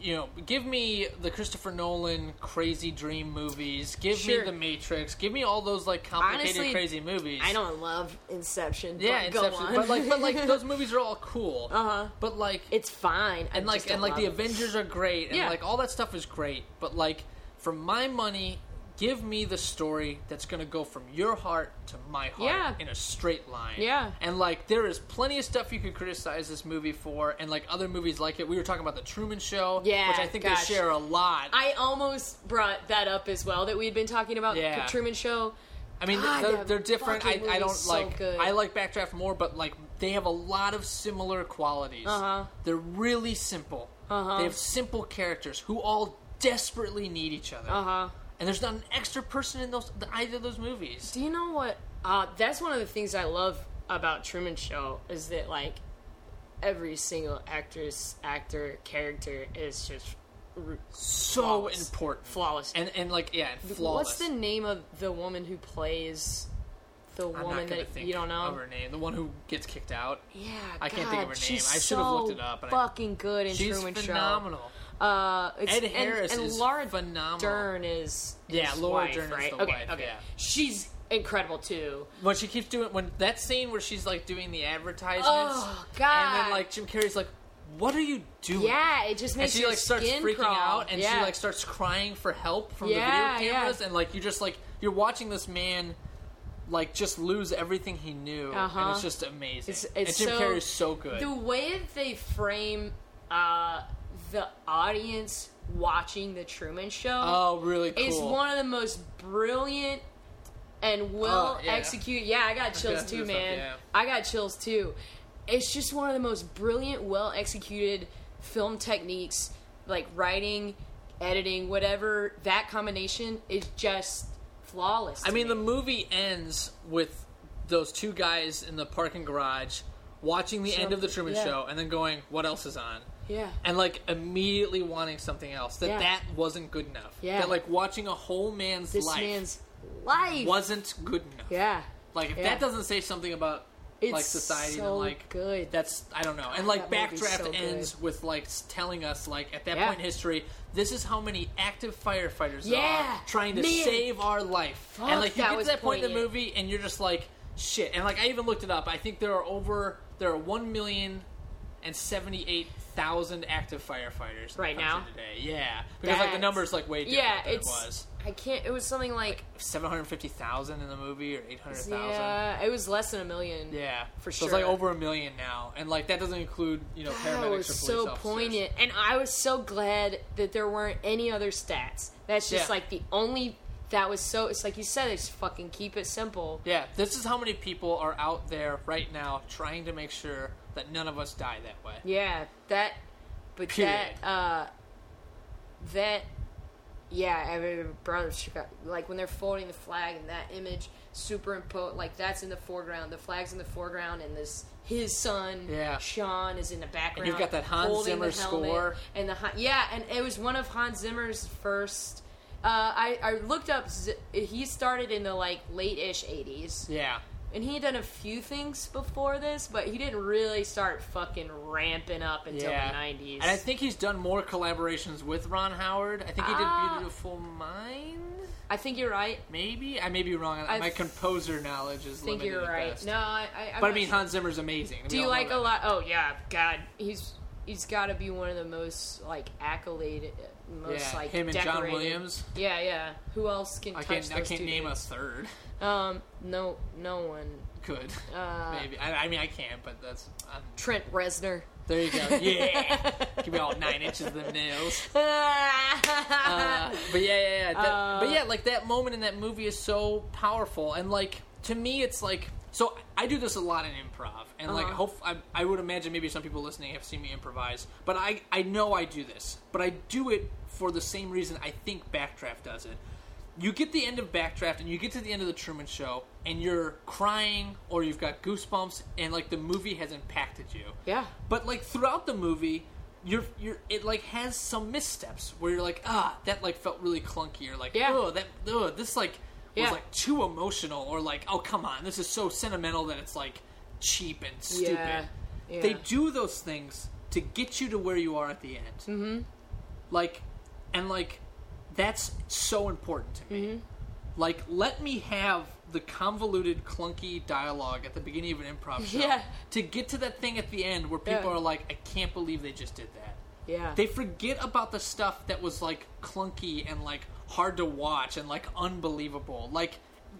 S2: you know, give me the Christopher Nolan crazy dream movies. Give
S1: Sure.
S2: me the Matrix. Give me all those like complicated,
S1: Honestly,
S2: crazy movies.
S1: I don't love Inception.
S2: Yeah,
S1: but go
S2: Inception,
S1: on.
S2: but like, but like, those movies are all cool.
S1: Uh huh.
S2: But like,
S1: It's fine. I
S2: and like and like the
S1: it.
S2: Avengers are great and
S1: Yeah.
S2: like all that stuff is great, but like for my money, give me the story that's gonna go from your heart to my heart
S1: Yeah.
S2: in a straight line.
S1: Yeah.
S2: And like there is plenty of stuff you could criticize this movie for, and like other movies like it. We were talking about the Truman Show,
S1: Yeah,
S2: which I think
S1: gosh.
S2: they share a lot.
S1: I almost brought that up as well that we'd been talking about
S2: Yeah.
S1: the Truman Show.
S2: I mean,
S1: God,
S2: they're, they're different. I, I don't
S1: so
S2: like.
S1: good.
S2: I like Backdraft more, but like they have a lot of similar qualities.
S1: Uh-huh.
S2: They're really simple.
S1: Uh-huh.
S2: They have simple characters who all desperately need each other.
S1: Uh huh.
S2: And there's not an extra person in those either of those movies.
S1: Do you know what? Uh, that's one of the things I love about Truman Show is that like every single actress, actor, character is just
S2: So
S1: flawless.
S2: important.
S1: flawless.
S2: And and like yeah, and flawless.
S1: What's the name of the woman who plays the
S2: I'm
S1: woman that you don't know?
S2: of her name. The one who gets kicked out.
S1: Yeah,
S2: I can't think of her name. I should have looked
S1: so
S2: it up, I-
S1: fucking good in
S2: She's
S1: Truman
S2: phenomenal.
S1: Show. Uh, it's,
S2: Ed
S1: and-
S2: Harris
S1: and,
S2: is
S1: Laura
S2: phenomenal.
S1: Dern is
S2: Yeah, Laura
S1: wife,
S2: Dern is
S1: right?
S2: the
S1: okay,
S2: wife,
S1: okay.
S2: yeah.
S1: She's incredible too.
S2: When she keeps doing when that scene where she's like doing the advertisements,
S1: Oh, god, and
S2: then like Jim Carrey's like, "What are you doing?"
S1: Yeah, it just
S2: and
S1: makes
S2: she
S1: your
S2: like starts freaking
S1: crawl.
S2: out, and
S1: yeah.
S2: she like starts crying for help from
S1: Yeah,
S2: the video
S1: yeah.
S2: cameras, and like you just like you're watching this man. Like just lose everything he knew, and
S1: Uh-huh.
S2: it's just amazing.
S1: It's- it's
S2: and Jim
S1: so-
S2: Carrey's so good.
S1: the way that they frame uh, the audience watching the Truman Show
S2: oh, really cool.
S1: is one of the most brilliant and well
S2: Oh, yeah.
S1: executed. Yeah, I got chills too, man.
S2: yeah.
S1: I got chills too. It's just one of the most brilliant, well executed film techniques, like writing, editing, whatever. That combination is just flawless.
S2: I mean,
S1: me.
S2: the movie ends with those two guys in the parking garage watching the end of the Truman
S1: yeah.
S2: Show and then going, "What else is on?"
S1: Yeah.
S2: and like immediately wanting something else. That
S1: Yeah.
S2: that wasn't good enough.
S1: Yeah.
S2: That like watching a whole man's
S1: This
S2: life
S1: man's life
S2: wasn't good enough.
S1: Yeah.
S2: Like if
S1: Yeah.
S2: that doesn't say something about
S1: It's
S2: like society,
S1: so
S2: then like
S1: good.
S2: that's I don't know. And like
S1: that
S2: Backdraft
S1: so good.
S2: ends with like telling us like at that
S1: Yeah.
S2: point in history, this is how many active firefighters
S1: Yeah.
S2: are trying to
S1: Man.
S2: save our life.
S1: Fuck,
S2: and like you get to that point in the movie and you're just like shit. And like I even looked it up. I think there are over there are one million and seventy eight thousand active firefighters
S1: Right now?
S2: today. Yeah, because like the
S1: That's-
S2: numbers like way different
S1: Yeah,
S2: than
S1: it's.
S2: it was.
S1: I can't. It was something like.
S2: Seven hundred fifty thousand in the movie or eight hundred thousand.
S1: Yeah, it was less than a million.
S2: Yeah,
S1: For sure.
S2: So it's like over a million now, and like that doesn't include you know paramedics
S1: That was so
S2: officers.
S1: poignant, and I was so glad that there weren't any other stats. That's just
S2: Yeah.
S1: like the only. That was so. It's like you said. It's fucking keep it simple.
S2: Yeah, this is how many people are out there right now trying to make sure that none of us die that way.
S1: Yeah, that. But
S2: Period.
S1: that. uh That. Yeah, I mean, brothers, Chicago- like when they're folding the flag and that image superimposed, like that's in the foreground. The flag's in the foreground, and this his son,
S2: Yeah.
S1: Sean, is in the background.
S2: you've got that Hans Zimmer score.
S1: and the yeah, and it was one of Hans Zimmer's first. Uh, I I looked up. He started in the like late ish '80s.
S2: Yeah,
S1: and he had done a few things before this, but he didn't really start fucking ramping up until
S2: yeah.
S1: the nineties.
S2: And I think he's done more collaborations with Ron Howard. I think he did
S1: Ah.
S2: Beautiful Mind.
S1: I think you're right.
S2: Maybe I may be wrong.
S1: I
S2: My
S1: th-
S2: composer knowledge is
S1: I think
S2: limited
S1: you're
S2: at
S1: right.
S2: best.
S1: No, I. I I'm
S2: but I
S1: not
S2: mean
S1: sure.
S2: Hans Zimmer's amazing.
S1: Do you like a lot? Oh yeah, God, he's he's got to be one of the most like accoladed, most
S2: Yeah,
S1: like
S2: him and John Williams.
S1: Yeah, yeah. Who else can
S2: I
S1: touch
S2: can't. I can't name a third.
S1: Um, no, no one.
S2: Could
S1: Uh,
S2: maybe. I, I mean, I can't, but that's. I'm,
S1: Trent Reznor.
S2: there you go. Yeah, give me all nine inches of the nails. Uh, but yeah, yeah, yeah. That,
S1: Uh,
S2: but yeah, like that moment in that movie is so powerful, and like to me, it's like so. I do this a lot in improv, and like
S1: Uh-huh.
S2: hope I, I would imagine maybe some people listening have seen me improvise, but I I know I do this, but I do it for the same reason I think Backdraft does it. You get the end of Backdraft, and you get to the end of the Truman Show, and you're crying, or you've got goosebumps, and like the movie has impacted you.
S1: yeah.
S2: But like throughout the movie, you're you're it like has some missteps where you're like ah that like felt really clunky or like
S1: Yeah.
S2: oh that oh this like was
S1: Yeah.
S2: like too emotional or like oh come on this is so sentimental that it's like cheap and stupid.
S1: Yeah. Yeah.
S2: They do those things to get you to where you are at the end. Mm-hmm. Like, and like that's so important to me.
S1: Mm-hmm.
S2: Like, let me have the convoluted, clunky dialogue at the beginning of an improv show
S1: Yeah.
S2: to get to that thing at the end where people
S1: Yeah.
S2: are like, I can't believe they just did that.
S1: Yeah.
S2: They forget about the stuff that was like clunky and like hard to watch and like unbelievable. Like,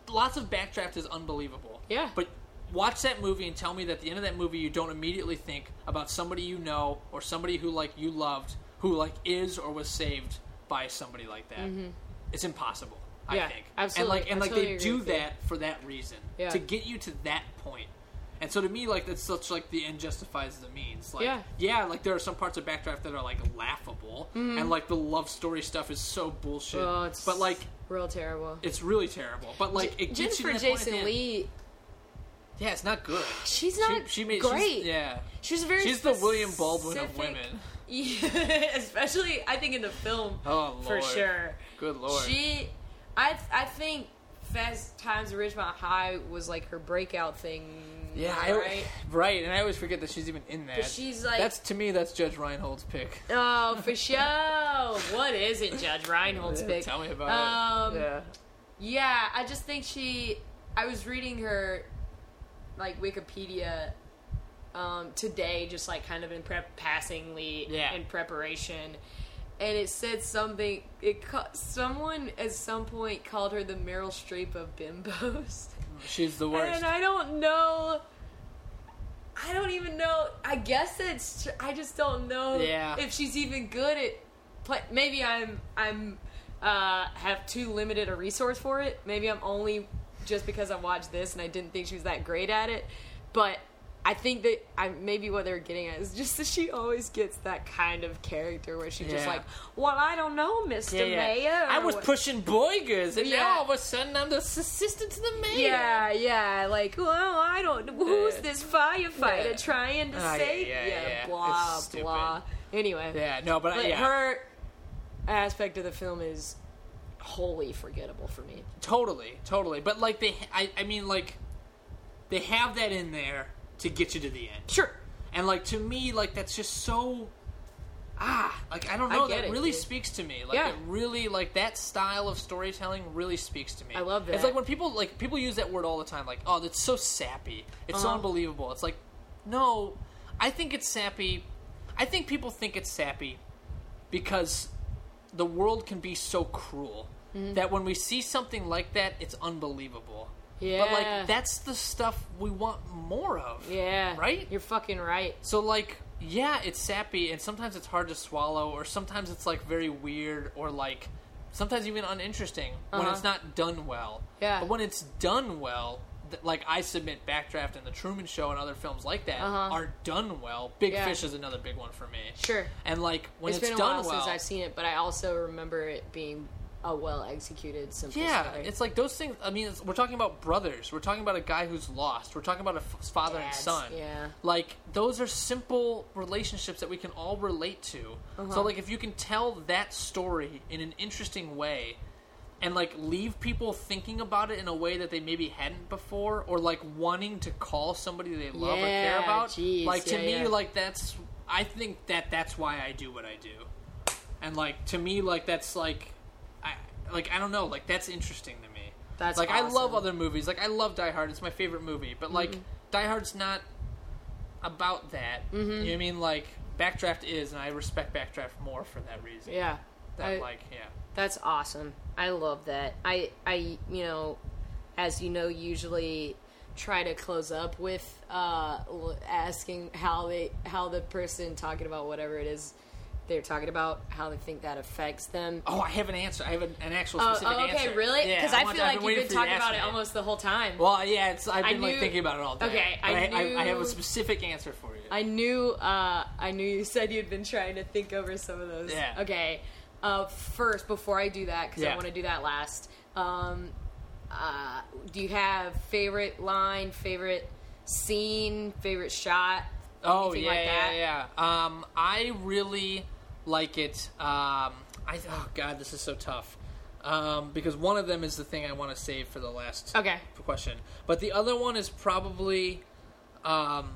S2: lots of Backdraft is unbelievable.
S1: Yeah.
S2: But watch that movie and tell me that at the end of that movie you don't immediately think about somebody you know or somebody who like you loved who like is or was saved by somebody like that. It's impossible. I
S1: Mm-hmm. Yeah,
S2: think.
S1: absolutely.
S2: And like and
S1: I
S2: like
S1: totally
S2: they do that for that reason
S1: Yeah.
S2: to get you to that point. And so to me, like that's such like the end justifies the means. Like
S1: Yeah.
S2: yeah, like there are some parts of Backdraft that are like laughable, and like the love story stuff is so bullshit.
S1: Mm-hmm. Oh, it's
S2: but like
S1: real terrible.
S2: it's really terrible. But like it gets you
S1: Jennifer
S2: to point at
S1: Jason. Leigh,
S2: Yeah, it's not good.
S1: she's not
S2: she made
S1: great.
S2: She's, yeah,
S1: She's very.
S2: she's the William Baldwin of women.
S1: Yeah, especially I think in the film
S2: Oh
S1: for sure.
S2: Good lord.
S1: She, I, I think Fast Times at Ridgemont High was like her breakout thing.
S2: yeah, I,
S1: right.
S2: right, and I always forget that she's even in that.
S1: 'Cause she's like-
S2: that's to me, that's Judge Reinhold's pick.
S1: Oh, for sure. what is it, Judge Reinhold's pick?
S2: Tell me about
S1: Um,
S2: it. Yeah.
S1: Yeah, I just think she. I was reading her, like Wikipedia, um, today, just like kind of in prep, passingly
S2: Yeah.
S1: in preparation, and it said something. It someone at some point called her the Meryl Streep of bimbos,
S2: She's the worst.
S1: and I don't know. I don't even know. I guess it's. I just don't know
S2: Yeah.
S1: if she's even good at. Play. Maybe I'm. I'm. Uh, have too limited a resource for it. Maybe I'm only just because I watched this and I didn't think she was that great at it. But I think that I maybe what they're getting at is just that she always gets that kind of character where she's just
S2: Yeah.
S1: like, "Well, I don't know, Mister
S2: yeah, yeah.
S1: Mayor."
S2: I was pushing Boygers, and
S1: Yeah.
S2: now all of a sudden I'm the assistant to the mayor.
S1: Yeah, yeah, like, well, I don't. Who's
S2: Yeah.
S1: this firefighter
S2: Yeah.
S1: trying to
S2: Ah, yeah,
S1: save?
S2: yeah, yeah.
S1: blah
S2: It's stupid.
S1: blah. Anyway,
S2: Yeah, no, but,
S1: but
S2: yeah,
S1: her aspect of the film is wholly forgettable for me.
S2: totally, totally. But like they, I, I mean, like they have that in there to get you to the end.
S1: Sure.
S2: And like to me, like that's just so ah, like I don't
S1: I
S2: know.
S1: get
S2: that
S1: it,
S2: really
S1: dude.
S2: speaks to me. Like
S1: Yeah.
S2: it really like that style of storytelling really speaks to me.
S1: I love
S2: it.
S1: It's
S2: like when people like people use that word all the time. Like oh, that's so sappy. It's so
S1: Uh-huh.
S2: unbelievable. It's like no, I think it's sappy. I think people think it's sappy because the world can be so cruel
S1: Mm-hmm.
S2: that when we see something like that, it's unbelievable. But like that's the stuff we want more of.
S1: Yeah.
S2: Right?
S1: You're fucking right.
S2: So like, yeah, it's sappy, and sometimes it's hard to swallow, or sometimes it's like very weird, or like sometimes even uninteresting when
S1: Uh-huh.
S2: it's not done well.
S1: Yeah.
S2: But when it's done well, th- like I submit Backdraft and The Truman Show and other films like that
S1: Uh-huh.
S2: are done well. Big
S1: Yeah.
S2: Fish is another big one for me.
S1: Sure.
S2: And like when
S1: it's
S2: it's,
S1: been a
S2: done
S1: while
S2: well,
S1: since I've seen it, but I also remember it being a well executed simple
S2: Yeah,
S1: story.
S2: it's like those things. I mean, it's, we're talking about brothers. We're talking about a guy who's lost. We're talking about a f- father and son.
S1: yeah.
S2: like those are simple relationships that we can all relate to.
S1: Uh-huh.
S2: So, like, if you can tell that story in an interesting way, and like leave people thinking about it in a way that they maybe hadn't before, or like wanting to call somebody they love or care about.
S1: jeez,
S2: like to
S1: yeah,
S2: me,
S1: yeah.
S2: like that's I think that that's why I do what I do, and like to me, like that's like like I don't know, like that's interesting to me.
S1: That's
S2: like I love.
S1: Mm-hmm.
S2: other movies. Like I love Die Hard. It's my favorite movie. But like Die Hard's not about that.
S1: Mm-hmm.
S2: You know what I mean? Like Backdraft is, and I respect Backdraft more for that reason.
S1: Yeah.
S2: That
S1: I-
S2: like yeah.
S1: That's awesome. I love that. I I you know, as you know, usually try to close up with uh asking how they how the person talking about whatever it is they're talking about how they think that affects them.
S2: Oh, I have an answer. I have an, an actual
S1: Oh,
S2: specific
S1: oh, okay,
S2: answer.
S1: really?
S2: Yeah,
S1: Because I,
S2: want-
S1: feel like you've been
S2: for you to
S1: talking about it
S2: that.
S1: almost the whole time.
S2: Well, yeah, it's. I've
S1: I
S2: been like thinking about it all day.
S1: Okay, I
S2: I, I, have a specific answer for you.
S1: I knew uh, I knew you said you'd been trying to think over some of those.
S2: Yeah.
S1: Okay. Uh, first, before I do that, because
S2: Yeah.
S1: I want to do that last. Um, uh, do you have favorite line, favorite scene, favorite shot?
S2: Oh yeah,
S1: like that?
S2: yeah, yeah. Um, I really like it. Um, I oh god, this is so tough. Um, because one of them is the thing I want to save for the last
S1: Okay.
S2: question, but the other one is probably. Um,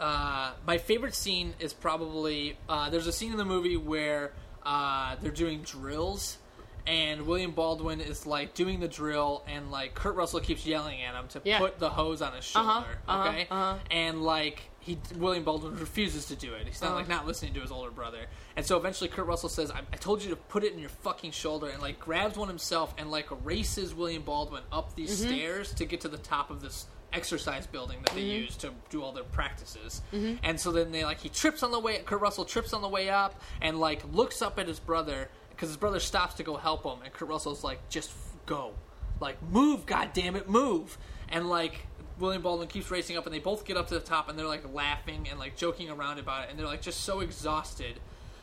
S2: uh, my favorite scene is probably uh, there's a scene in the movie where uh, they're doing drills and William Baldwin is like doing the drill and like Kurt Russell keeps yelling at him to
S1: Yeah.
S2: put the hose on his shoulder
S1: Uh-huh, uh-huh,
S2: okay
S1: uh-huh.
S2: and like he William Baldwin refuses to do it. He's not like not listening to his older brother. And so eventually Kurt Russell says I, I told you to put it in your fucking shoulder and like grabs one himself and like races William Baldwin up these
S1: Mm-hmm.
S2: stairs to get to the top of this exercise building that they
S1: Mm-hmm.
S2: use to do all their practices. And so then they like he trips on the way Kurt Russell trips on the way up and like looks up at his brother because his brother stops to go help him. And Kurt Russell's like just f- go. Like move god damn it move. And like William Baldwin keeps racing up and they both get up to the top and they're like laughing and like joking around about it and they're like just so exhausted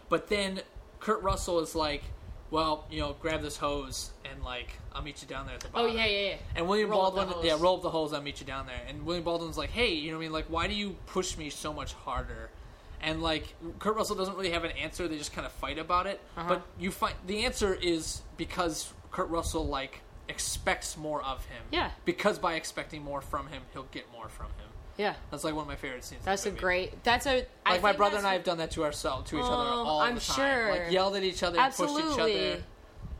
S2: but then Kurt Russell is like well you know grab this hose and like I'll meet you down there at the bottom."
S1: Oh yeah, yeah, yeah.
S2: and William
S1: Roll
S2: Baldwin, yeah, roll up the hose. I'll meet you down there. And William Baldwin's like, hey, you know what I mean? Like, why do you push me so much harder? And like, Kurt Russell doesn't really have an answer. They just kind of fight about it.
S1: Uh-huh.
S2: But you find the answer is because Kurt Russell like expects more of him.
S1: Yeah.
S2: Because by expecting more from him, he'll get more from him.
S1: Yeah.
S2: That's like one of my favorite scenes.
S1: That's a great. That's a.
S2: Like my brother and I have done that to ourselves, to each other
S1: Oh,
S2: all
S1: I'm
S2: the time.
S1: sure.
S2: Like yelled at each other, and pushed each
S1: Absolutely.
S2: other.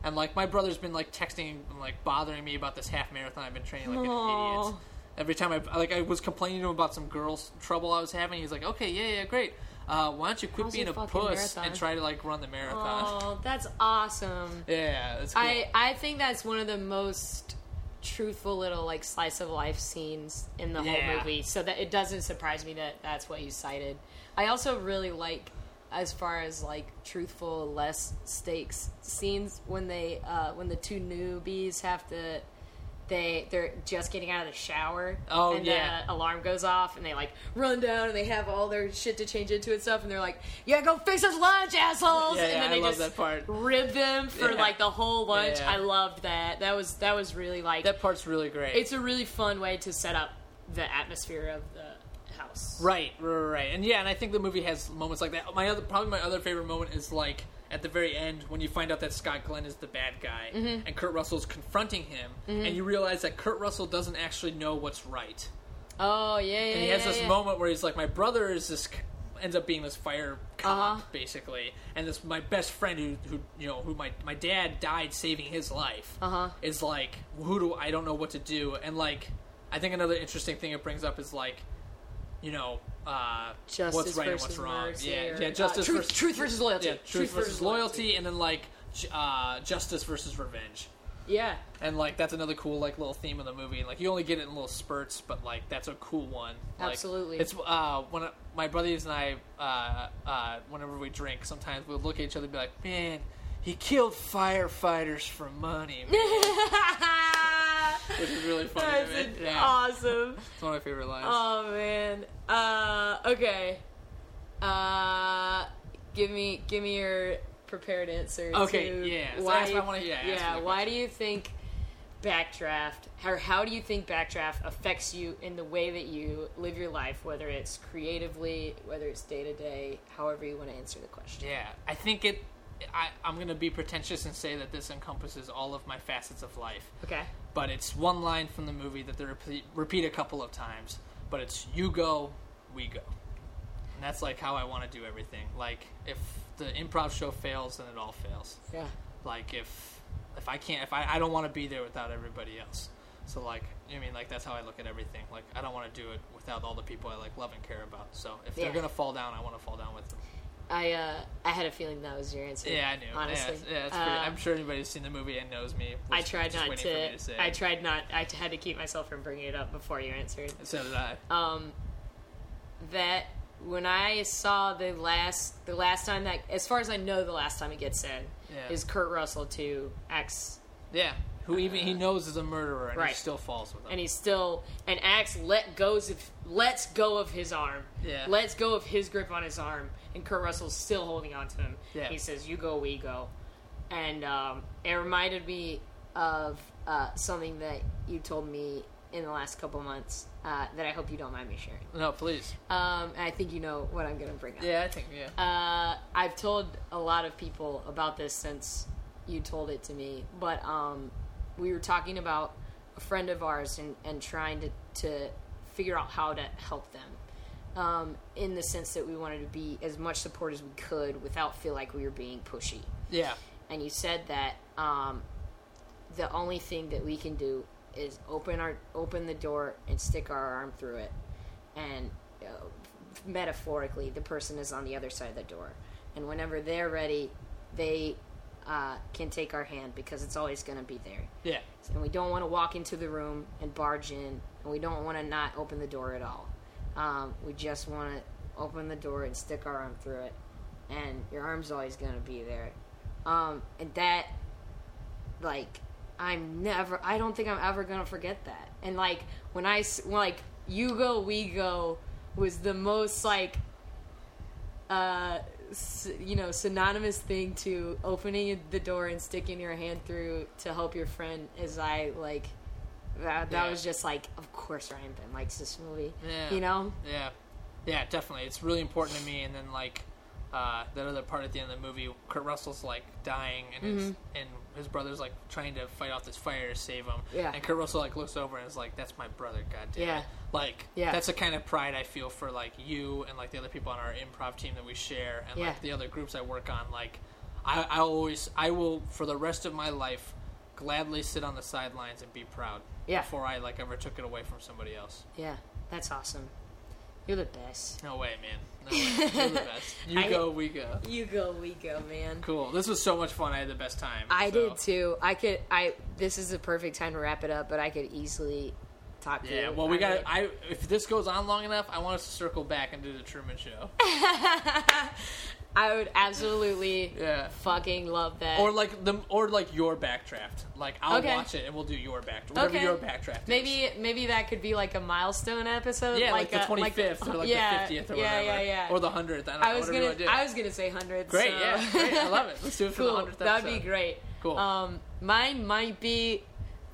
S2: And like my brother's been like texting, and, like bothering me about this half marathon I've been training like an idiot. Every time I like I was complaining to him about some girls trouble I was having, he's like, "Okay, yeah, yeah, great. Uh, why don't you quit
S1: How's
S2: being a puss
S1: marathon?"
S2: and try to like run the marathon?"
S1: Oh, that's awesome.
S2: Yeah, it's cool.
S1: I I think that's one of the most truthful little like slice of life scenes in the
S2: Yeah.
S1: whole movie. So that it doesn't surprise me that that's what you cited. I also really like as far as like truthful less stakes scenes when they uh when the two newbies have to they they're just getting out of the shower
S2: Oh,
S1: and
S2: yeah.
S1: the alarm goes off and they like run down and they have all their shit to change into and stuff and they're like yeah go fix us lunch assholes
S2: Yeah,
S1: and
S2: yeah,
S1: then
S2: I
S1: they
S2: love
S1: just
S2: that part.
S1: rib them for
S2: Yeah.
S1: like the whole lunch i loved that that was that was really like
S2: that part's really great.
S1: it's a really fun way to set up the atmosphere of the house
S2: Right, right, right, right. and yeah, and I think the movie has moments like that. My other, probably my other favorite moment is like at the very end when you find out that Scott Glenn is the bad guy
S1: Mm-hmm.
S2: and Kurt Russell's confronting him, and you realize that Kurt Russell doesn't actually know what's right,
S1: oh yeah yeah
S2: and he
S1: yeah,
S2: has this
S1: yeah.
S2: moment where he's like, "My brother is this." Ends up being this fire cop,
S1: Uh-huh.
S2: basically, and this my best friend who, who you know who my my dad died saving his life
S1: Uh-huh.
S2: is like who do I don't know what to do, and like I think another interesting thing it brings up is like you know, uh,
S1: Justice
S2: what's right and
S1: versus
S2: what's wrong.
S1: mercy
S2: Yeah,
S1: or-
S2: yeah,
S1: uh,
S2: justice
S1: truth-
S2: versus
S1: truth versus loyalty.
S2: Yeah, truth,
S1: Truth
S2: versus,
S1: versus
S2: loyalty,
S1: loyalty.
S2: and then like uh, justice versus revenge.
S1: yeah
S2: And like that's another cool like little theme of the movie. Like you only get it in little spurts, but like that's a cool one. Like,
S1: Absolutely.
S2: It's uh when I- my brothers and I uh, uh, whenever we drink, sometimes we'll look at each other and be like, man. He killed firefighters for money, man. which is really funny
S1: that's
S2: to me.
S1: an-
S2: Yeah,
S1: awesome
S2: it's one of my favorite lines.
S1: oh man. Uh okay. Uh give me give me your prepared answer
S2: Okay,
S1: to
S2: yeah, so
S1: why
S2: ask- I
S1: you-
S2: wanna- yeah,
S1: yeah why do you think backdraft or how do you think backdraft affects you in the way that you live your life whether it's creatively whether it's day to day however you want to answer the question?
S2: Yeah, I think it I, I'm going to be pretentious and say that this encompasses all of my facets of life.
S1: Okay.
S2: But it's one line from the movie that they repeat, repeat a couple of times. But it's you go, we go. And that's like how I want to do everything. Like if the improv show fails, then it all fails.
S1: Yeah.
S2: Like if if I can't, if I, I don't want to be there without everybody else. So like, I mean, like that's how I look at everything. Like I don't want to do it without all the people I like love and care about. So if
S1: Yeah.
S2: they're gonna fall down, I want to fall down with them.
S1: I uh I had a feeling that was your answer.
S2: Yeah, I knew.
S1: Honestly.
S2: yeah, yeah,
S1: Uh,
S2: I'm sure anybody who's seen the movie and knows me.
S1: I tried not
S2: waiting for me
S1: to.
S2: to
S1: I tried not. I had to keep myself from bringing it up before you answered.
S2: So did I.
S1: Um, that when I saw the last, the last time that, as far as I know, the last time it gets said
S2: Yeah.
S1: is Kurt Russell to Axe,
S2: Yeah, who even he knows is a murderer and he still falls with him.
S1: and he still and Axe let goes of lets go of his arm,
S2: Yeah.
S1: lets go of his grip on his arm, and Kurt Russell's still holding on to him.
S2: Yeah.
S1: He says, "You go, we go," and um, it reminded me of uh, something that you told me in the last couple months uh, that I hope you don't mind me sharing.
S2: no, please.
S1: Um, I think you know what I'm going to bring up.
S2: Yeah, I think yeah.
S1: Uh, I've told a lot of people about this since you told it to me, but um, we were talking about a friend of ours and, and trying to, to figure out how to help them. Um, in the sense that we wanted to be as much support as we could without feel like we were being pushy.
S2: yeah,
S1: And you said that um, the only thing that we can do is open our open the door and stick our arm through it, and uh, metaphorically, the person is on the other side of the door, and whenever they're ready, they uh, can take our hand because it's always going to be there.
S2: yeah,
S1: And we don't want to walk into the room and barge in, and we don't want to not open the door at all. Um, we just want to open the door and stick our arm through it, and your arm's always going to be there. Um, and that, like, I'm never, I don't think I'm ever going to forget that. And, like, when I, like, you go, we go was the most, like, uh, you know, synonymous thing to opening the door and sticking your hand through to help your friend. As I like, that, that
S2: Yeah.
S1: was just like, of course, Ryan Ben likes this movie.
S2: Yeah.
S1: You know,
S2: yeah, yeah. Definitely, it's really important to me. And then like uh, that other part at the end of the movie, Kurt Russell's like dying, and
S1: Mm-hmm.
S2: and his brother's like trying to fight off this fire to save him.
S1: Yeah.
S2: And Kurt Russell like looks over and is like, "That's my brother, goddamn."
S1: Yeah.
S2: it." Like,
S1: Yeah.
S2: that's the kind of pride I feel for like you and like the other people on our improv team that we share, and
S1: Yeah.
S2: like the other groups I work on. Like, I, I always, I will for the rest of my life gladly sit on the sidelines and be proud.
S1: Yeah.
S2: Before I like ever took it away from somebody else.
S1: yeah, that's awesome. You're the best.
S2: No way, man. No. You're the best. You
S1: I-
S2: go, we go.
S1: You go, we go, man.
S2: Cool. This was so much fun. I had the best time.
S1: I
S2: so-
S1: did too. I could. I. This is the perfect time to wrap it up, but I could easily talk to you.
S2: Yeah. Well, we gotta I if this goes on long enough, I want us to circle back and do the Truman Show.
S1: I would absolutely
S2: Yeah.
S1: fucking love that.
S2: Or like the or like your backdraft. Like I'll
S1: Okay.
S2: watch it and we'll do your back. Whatever
S1: Okay.
S2: your backdraft. is.
S1: Maybe maybe that could be like a milestone episode.
S2: Yeah, like, the
S1: a-
S2: twenty fifth or like
S1: yeah,
S2: the fiftieth or
S1: yeah,
S2: whatever.
S1: Yeah, yeah,
S2: Or the hundredth. I don't.
S1: I was gonna I was gonna say hundred.
S2: do. Great.
S1: so.
S2: Yeah. Great. I love it. Let's do it for the
S1: cool.
S2: hundredth
S1: That'd be great.
S2: Cool.
S1: Um, mine might be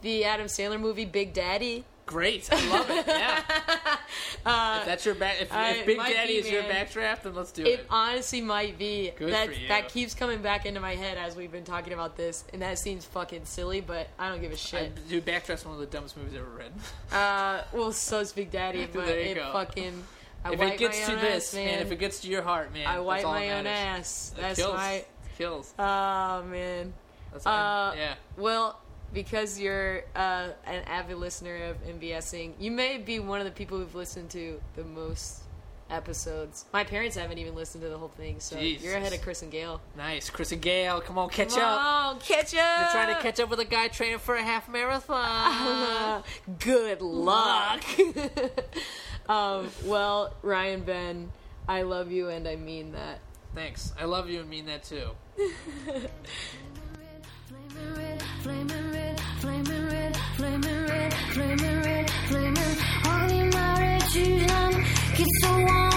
S1: the Adam Sandler movie Big Daddy.
S2: Great. I love it. Yeah. if that's your back, if,
S1: Uh, I-
S2: if Big
S1: might
S2: Daddy
S1: be,
S2: is your backdraft, then let's do
S1: It
S2: it.
S1: honestly might be
S2: Good
S1: that
S2: for you.
S1: that keeps coming back into my head as we've been talking about this, and that seems fucking silly, but I don't give a shit.
S2: I, dude, Backdraft's one of the dumbest movies I've ever read.
S1: Uh, well, so's Big Daddy, but it
S2: go.
S1: fucking. I
S2: if it gets to this,
S1: ass,
S2: man. if it gets to your heart, man,
S1: I wipe my own
S2: matters.
S1: ass. That's
S2: kills.
S1: my.
S2: kills.
S1: Oh man.
S2: That's
S1: Uh,
S2: yeah.
S1: Well, because you're uh, an avid listener of MBSing, you may be one of the people who've listened to the most episodes. My parents haven't even listened to the whole thing, so
S2: Jesus.
S1: you're ahead of Chris and Gail.
S2: Nice, Chris and Gail. Come on, catch
S1: Come
S2: up.
S1: on, catch up!
S2: You're trying to catch up with a guy training for a half marathon.
S1: Good luck. um, well, Ryan Ben, I love you and I mean that.
S2: Thanks. I love you and mean that too. flaming red, flaming red, flaming. 황이 so warm.